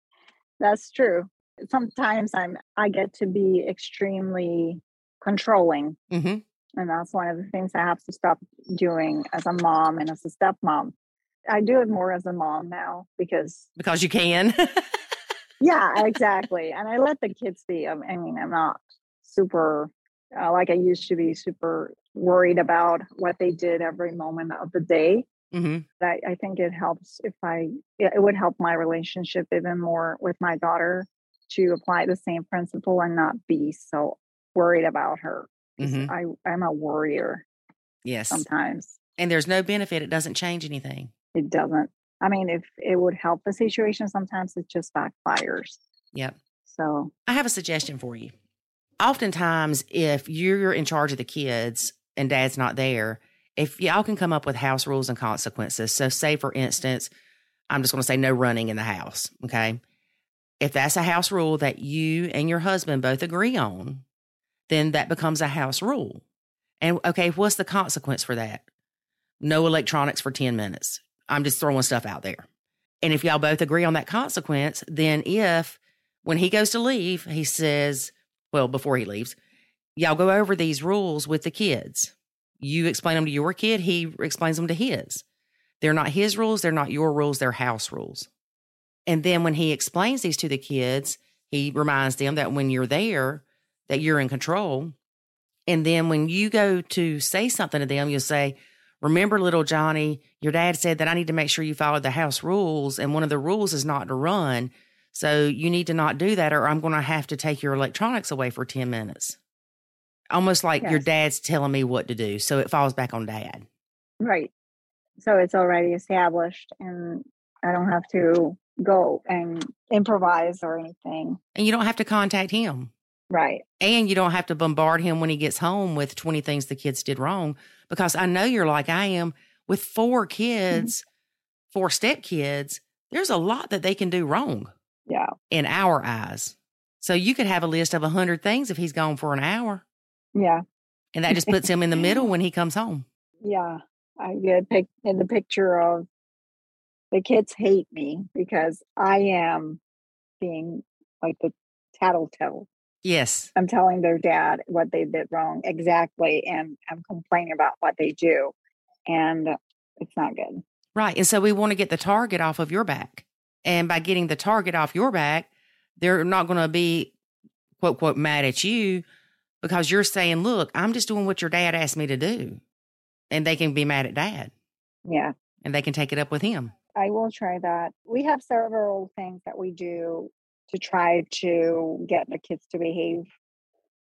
<laughs> That's true. Sometimes I'm I get to be extremely controlling. Mm-hmm. And that's one of the things I have to stop doing as a mom and as a stepmom. I do it more as a mom now because Because you can. <laughs> yeah, exactly. And I let the kids be. I mean, I'm not super uh, like I used to be super worried about what they did every moment of the day. mm-hmm. I, I think it helps if I, it would help my relationship even more with my daughter to apply the same principle and not be so worried about her. Mhm. I, I'm a worrier Yes. sometimes. And there's no benefit. It doesn't change anything. it doesn't. I mean, if it would help the situation, sometimes it just backfires. Yep. So I have a suggestion for you. Oftentimes, if you're in charge of the kids and dad's not there, if y'all can come up with house rules and consequences. So, say for instance, I'm just going to say no running in the house. Okay. If that's a house rule that you and your husband both agree on, then that becomes a house rule. And okay, what's the consequence for that? No electronics for 10 minutes. I'm just throwing stuff out there. And if y'all both agree on that consequence, then if when he goes to leave, he says, well, before he leaves, y'all go over these rules with the kids. You explain them to your kid, he explains them to his. They're not his rules, they're not your rules, they're house rules. And then when he explains these to the kids, he reminds them that when you're there, that you're in control. And then when you go to say something to them, you'll say, Remember, little Johnny, your dad said that I need to make sure you follow the house rules. And one of the rules is not to run. So you need to not do that, or I'm going to have to take your electronics away for 10 minutes. Almost like yes. your dad's telling me what to do. So it falls back on dad. Right. So it's already established, and I don't have to go and improvise or anything. And you don't have to contact him. Right. And you don't have to bombard him when he gets home with 20 things the kids did wrong because I know you're like I am with four mm-hmm. kids, mm-hmm. four step kids. There's a lot that they can do wrong. Yeah. In our eyes. So you could have a list of a hundred things if he's gone for an hour. Yeah. And that just puts him in the middle when he comes home. <laughs> Yeah. I get pic- in the picture of the kids hate me because I am being like the tattletale. Yes. I'm telling their dad what they did wrong exactly. And I'm complaining about what they do. And it's not good. Right. And so we want to get the target off of your back. And by getting the target off your back, they're not going to be, quote, quote, mad at you because you're saying, look, I'm just doing what your dad asked me to do. And they can be mad at dad. Yeah. And they can take it up with him. I will try that. We have several things that we do to try to get the kids to behave.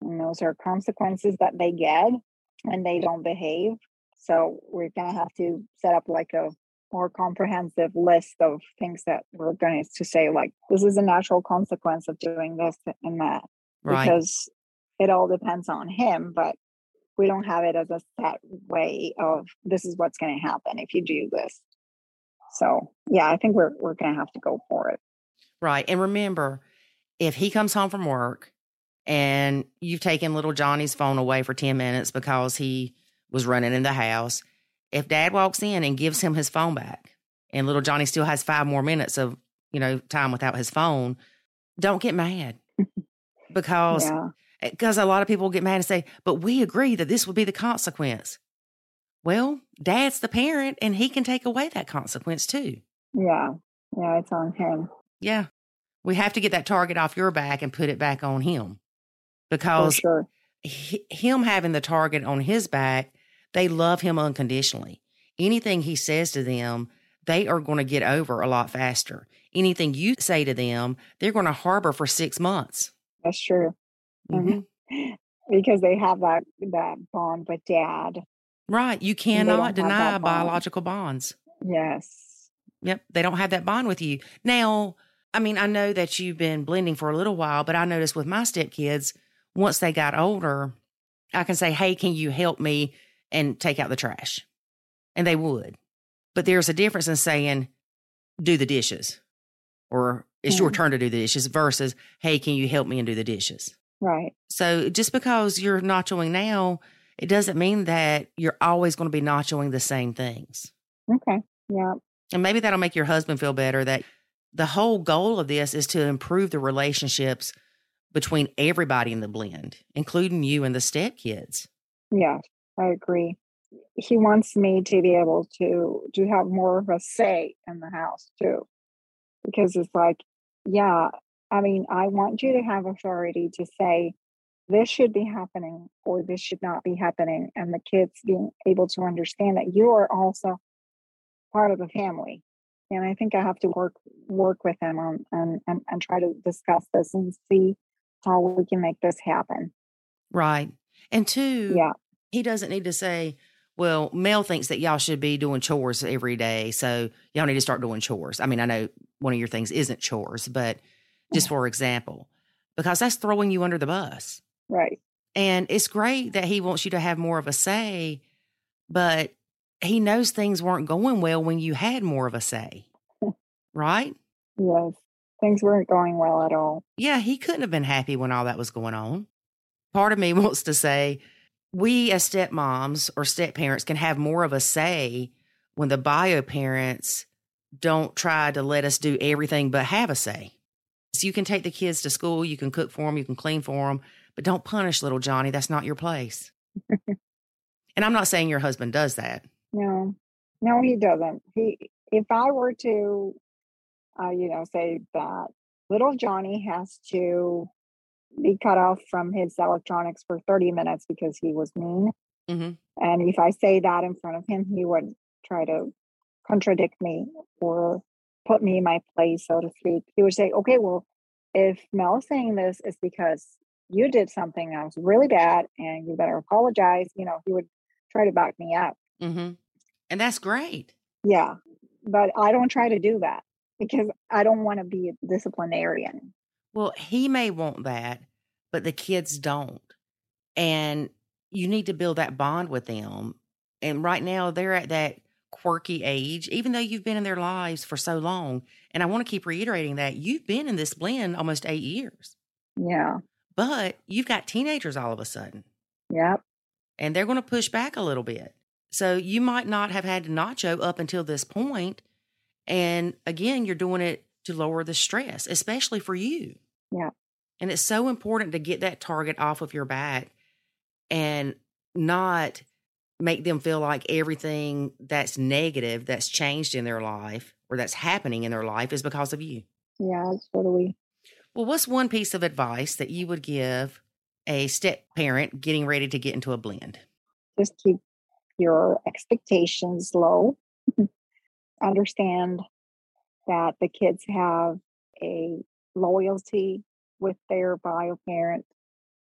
And those are consequences that they get when they don't behave. So we're going to have to set up like a more comprehensive list of things that we're going to say, like, this is a natural consequence of doing this and that. Right. Because it all depends on him, but we don't have it as a set way of this is what's going to happen if you do this. So yeah, I think we're we're going to have to go for it. Right. And remember, if he comes home from work and you've taken little Johnny's phone away for 10 minutes because he was running in the house, if dad walks in and gives him his phone back and little Johnny still has five more minutes of, you know, time without his phone, don't get mad. <laughs> because yeah. Eh, because a lot of people get mad and say, "But we agree that this would be the consequence." Well, dad's the parent and he can take away that consequence too. Yeah. Yeah, it's on him. Yeah. We have to get that target off your back and put it back on him because sure. he, him having the target on his back, they love him unconditionally. Anything he says to them, they are going to get over a lot faster. Anything you say to them, they're going to harbor for six months. That's true. Mm-hmm. <laughs> because they have that that bond with dad. Right. You cannot deny biological bonds. Yes. Yep. They don't have that bond with you. Now, I mean, I know that you've been blending for a little while, but I noticed with my stepkids, once they got older, I can say, Hey, can you help me and take out the trash? And they would. But there's a difference in saying, Do the dishes or it's your mm. turn to do the dishes versus, Hey, can you help me and do the dishes? Right. So just because you're nachoing now, it doesn't mean that you're always going to be nachoing the same things. Okay. Yeah. And maybe that'll make your husband feel better that the whole goal of this is to improve the relationships between everybody in the blend, including you and the stepkids. Yeah, I agree. He wants me to be able to to have more of a say in the house too. Because it's like, yeah, I mean, I want you to have authority to say this should be happening or this should not be happening and the kids being able to understand that you are also part of the family and I think I have to work work with him on and, and, and try to discuss this and see how we can make this happen. Right. And two, yeah. he doesn't need to say, well, Mel thinks that y'all should be doing chores every day. So y'all need to start doing chores. I mean, I know one of your things isn't chores, but just <laughs> for example, because that's throwing you under the bus. Right. And it's great that he wants you to have more of a say, but he knows things weren't going well when you had more of a say. right? Yes. Things weren't going well at all. Yeah, he couldn't have been happy when all that was going on. Part of me <laughs> wants to say, we as stepmoms or step parents can have more of a say when the bio parents don't try to let us do everything but have a say. So you can take the kids to school, you can cook for them, you can clean for them, but don't punish little Johnny. That's not your place. <laughs> and I'm not saying your husband does that. No, no, he doesn't. He, if I were to, uh, you know, say that little Johnny has to be cut off from his electronics for 30 minutes because he was mean. Mm-hmm. And if I say that in front of him, he would try to contradict me or put me in my place, so to speak. He would say, okay, well, if Mel's saying this, it's because you did something that was really bad and you better apologize. You know, he would try to back me up. Mm-hmm. And that's great. Yeah. But I don't try to do that because I don't want to be a disciplinarian. Well, he may want that, but the kids don't. And you need to build that bond with them. And right now, they're at that quirky age, even though you've been in their lives for so long. And I want to keep reiterating that you've been in this blend almost eight years. Yeah. But you've got teenagers all of a sudden. Yep. And they're going to push back a little bit. So you might not have had nacho up until this point. And again, you're doing it to lower the stress, especially for you. Yeah. And it's so important to get that target off of your back and not make them feel like everything that's negative that's changed in their life or that's happening in their life is because of you. Yeah, totally. Well, what's one piece of advice that you would give a step parent getting ready to get into a blend? Just keep your expectations low. <laughs> Understand that the kids have a loyalty with their bio parent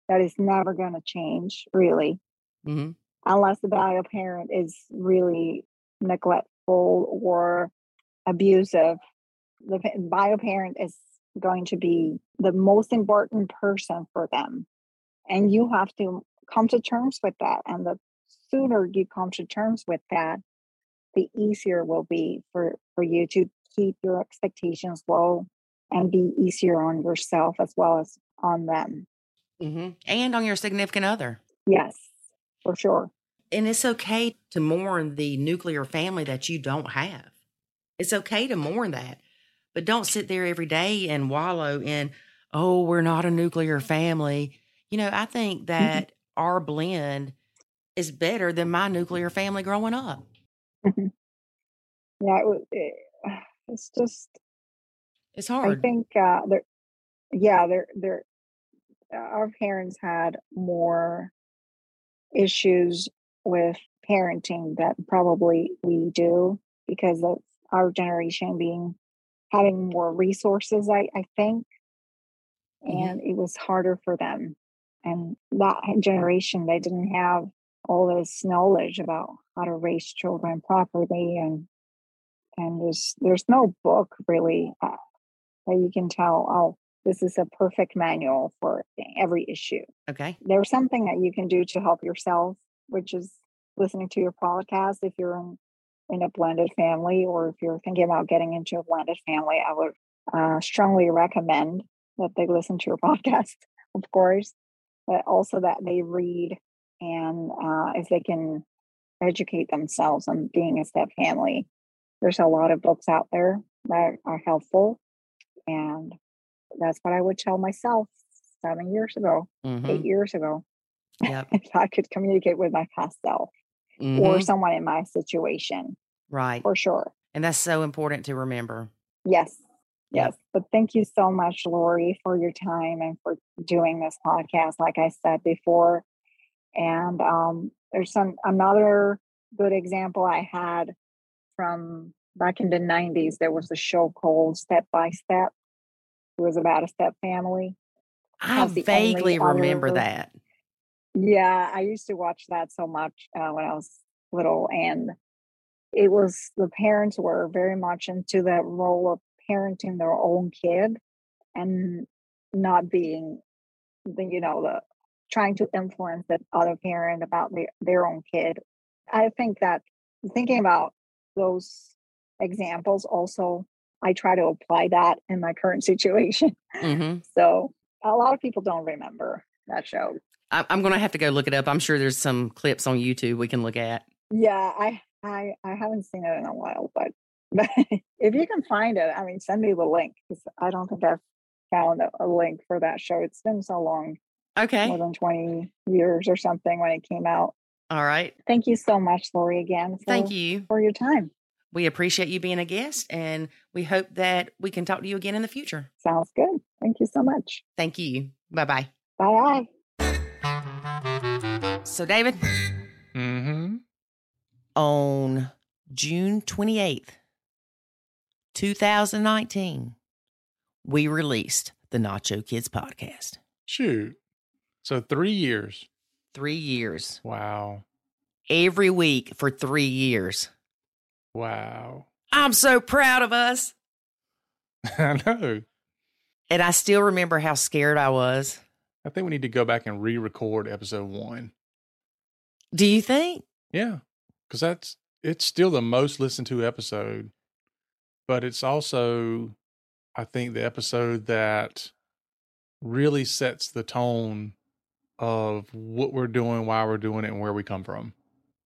that is never going to change, really, mm-hmm. unless the bio parent is really neglectful or abusive. The bio parent is going to be the most important person for them. And you have to come to terms with that. And the sooner you come to terms with that, the easier will be for, for you to keep your expectations low and be easier on yourself as well as on them. Mm-hmm. And on your significant other. Yes, for sure. And it's okay to mourn the nuclear family that you don't have. It's okay to mourn that. But don't sit there every day and wallow in, oh, we're not a nuclear family. You know, I think mm-hmm. that mm-hmm. our blend is better than my nuclear family growing up. Mm-hmm. Yeah, it, it, <sighs> it's just it's hard. I think uh, there, yeah, there, there. Our parents had more issues with parenting that probably we do because of our generation being having more resources. I I think, mm-hmm. and it was harder for them. And that generation, they didn't have all this knowledge about how to raise children properly and and there's there's no book really uh, that you can tell, oh, this is a perfect manual for every issue. Okay. There's something that you can do to help yourself, which is listening to your podcast. If you're in, in a blended family or if you're thinking about getting into a blended family, I would uh, strongly recommend that they listen to your <laughs> podcast, of course, but also that they read and uh, if they can educate themselves on being a step family. There's a lot of books out there that are helpful and that's what I would tell myself seven years ago, mm-hmm. eight years ago. Yep. <laughs> if I could communicate with my past self mm-hmm. or someone in my situation. Right. For sure. And that's so important to remember. Yes. Yes. But thank you so much, Lori, for your time and for doing this podcast, like I said before. And um, there's some another good example I had from back in the 90s. There was a show called Step by Step it was about a step family. I vaguely remember other, that. Yeah, I used to watch that so much uh, when I was little and it was the parents were very much into that role of parenting their own kid and not being the you know the trying to influence the other parent about their, their own kid. I think that thinking about those examples also i try to apply that in my current situation. Hmm <laughs> so a lot of people don't remember that show. I, I'm going to have to go look it up. I'm sure there's some clips on YouTube we can look at. yeah i i i haven't seen it in a while but <laughs> but if you can find it i mean send me the link because i don't think i've found a, a link for that show. It's been so long Okay. more than 20 years or something when it came out All right. thank you so much lori again for, Thank you. for your time We appreciate you being a guest and we hope that we can talk to you again in the future. sounds good thank you so much Thank you. Bye bye. bye bye. So, David, Mm-hmm. on June 28th, 2019, we released the Nacho Kids podcast. Shoot. So three years. Three years. Wow. Every week for three years. Wow. I'm so proud of us. <laughs> I know. And I still remember how scared I was. I think we need to go back and re-record episode one. Do you think? Yeah, because that's it's still the most listened to episode, but it's also, I think, the episode that really sets the tone of what we're doing, why we're doing it, and where we come from.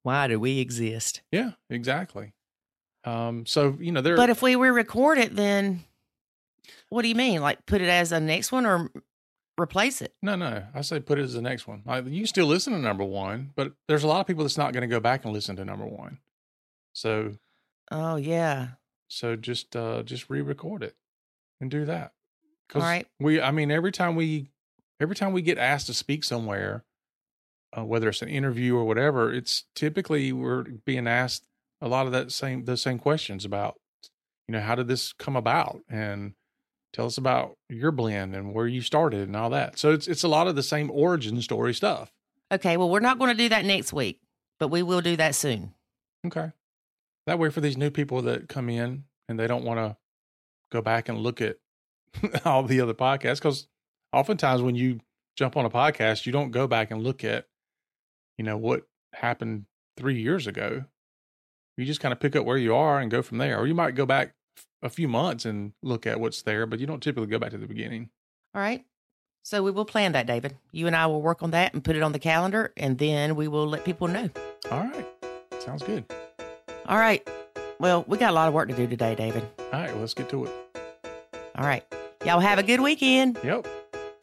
Why do we exist? Yeah, exactly. Um, so you know, there. But if we re-record it, then what do you mean? Like put it as a next one or replace it? No, no. I say put it as the next one. Like, you still listen to number one, but there's a lot of people that's not going to go back and listen to number one. So, Oh yeah. so just uh just re-record it and do that. All right. We, I mean, every time we, every time we get asked to speak somewhere, uh, whether it's an interview or whatever, it's typically we're being asked a lot of that same the same questions about, you know, how did this come about and tell us about your blend and where you started and all that. So it's it's a lot of the same origin story stuff. Okay. Well, we're not going to do that next week, but we will do that soon. Okay. That way, for these new people that come in and they don't want to go back and look at <laughs> all the other podcasts, because oftentimes when you jump on a podcast, you don't go back and look at, you know, what happened three years ago. You just kind of pick up where you are and go from there. Or you might go back a few months and look at what's there, but you don't typically go back to the beginning. All right. So we will plan that, David. You and I will work on that and put it on the calendar, and then we will let people know. All right. Sounds good. All right. Well, we got a lot of work to do today, David. All right. Well, let's get to it. All right. Y'all have a good weekend. Yep.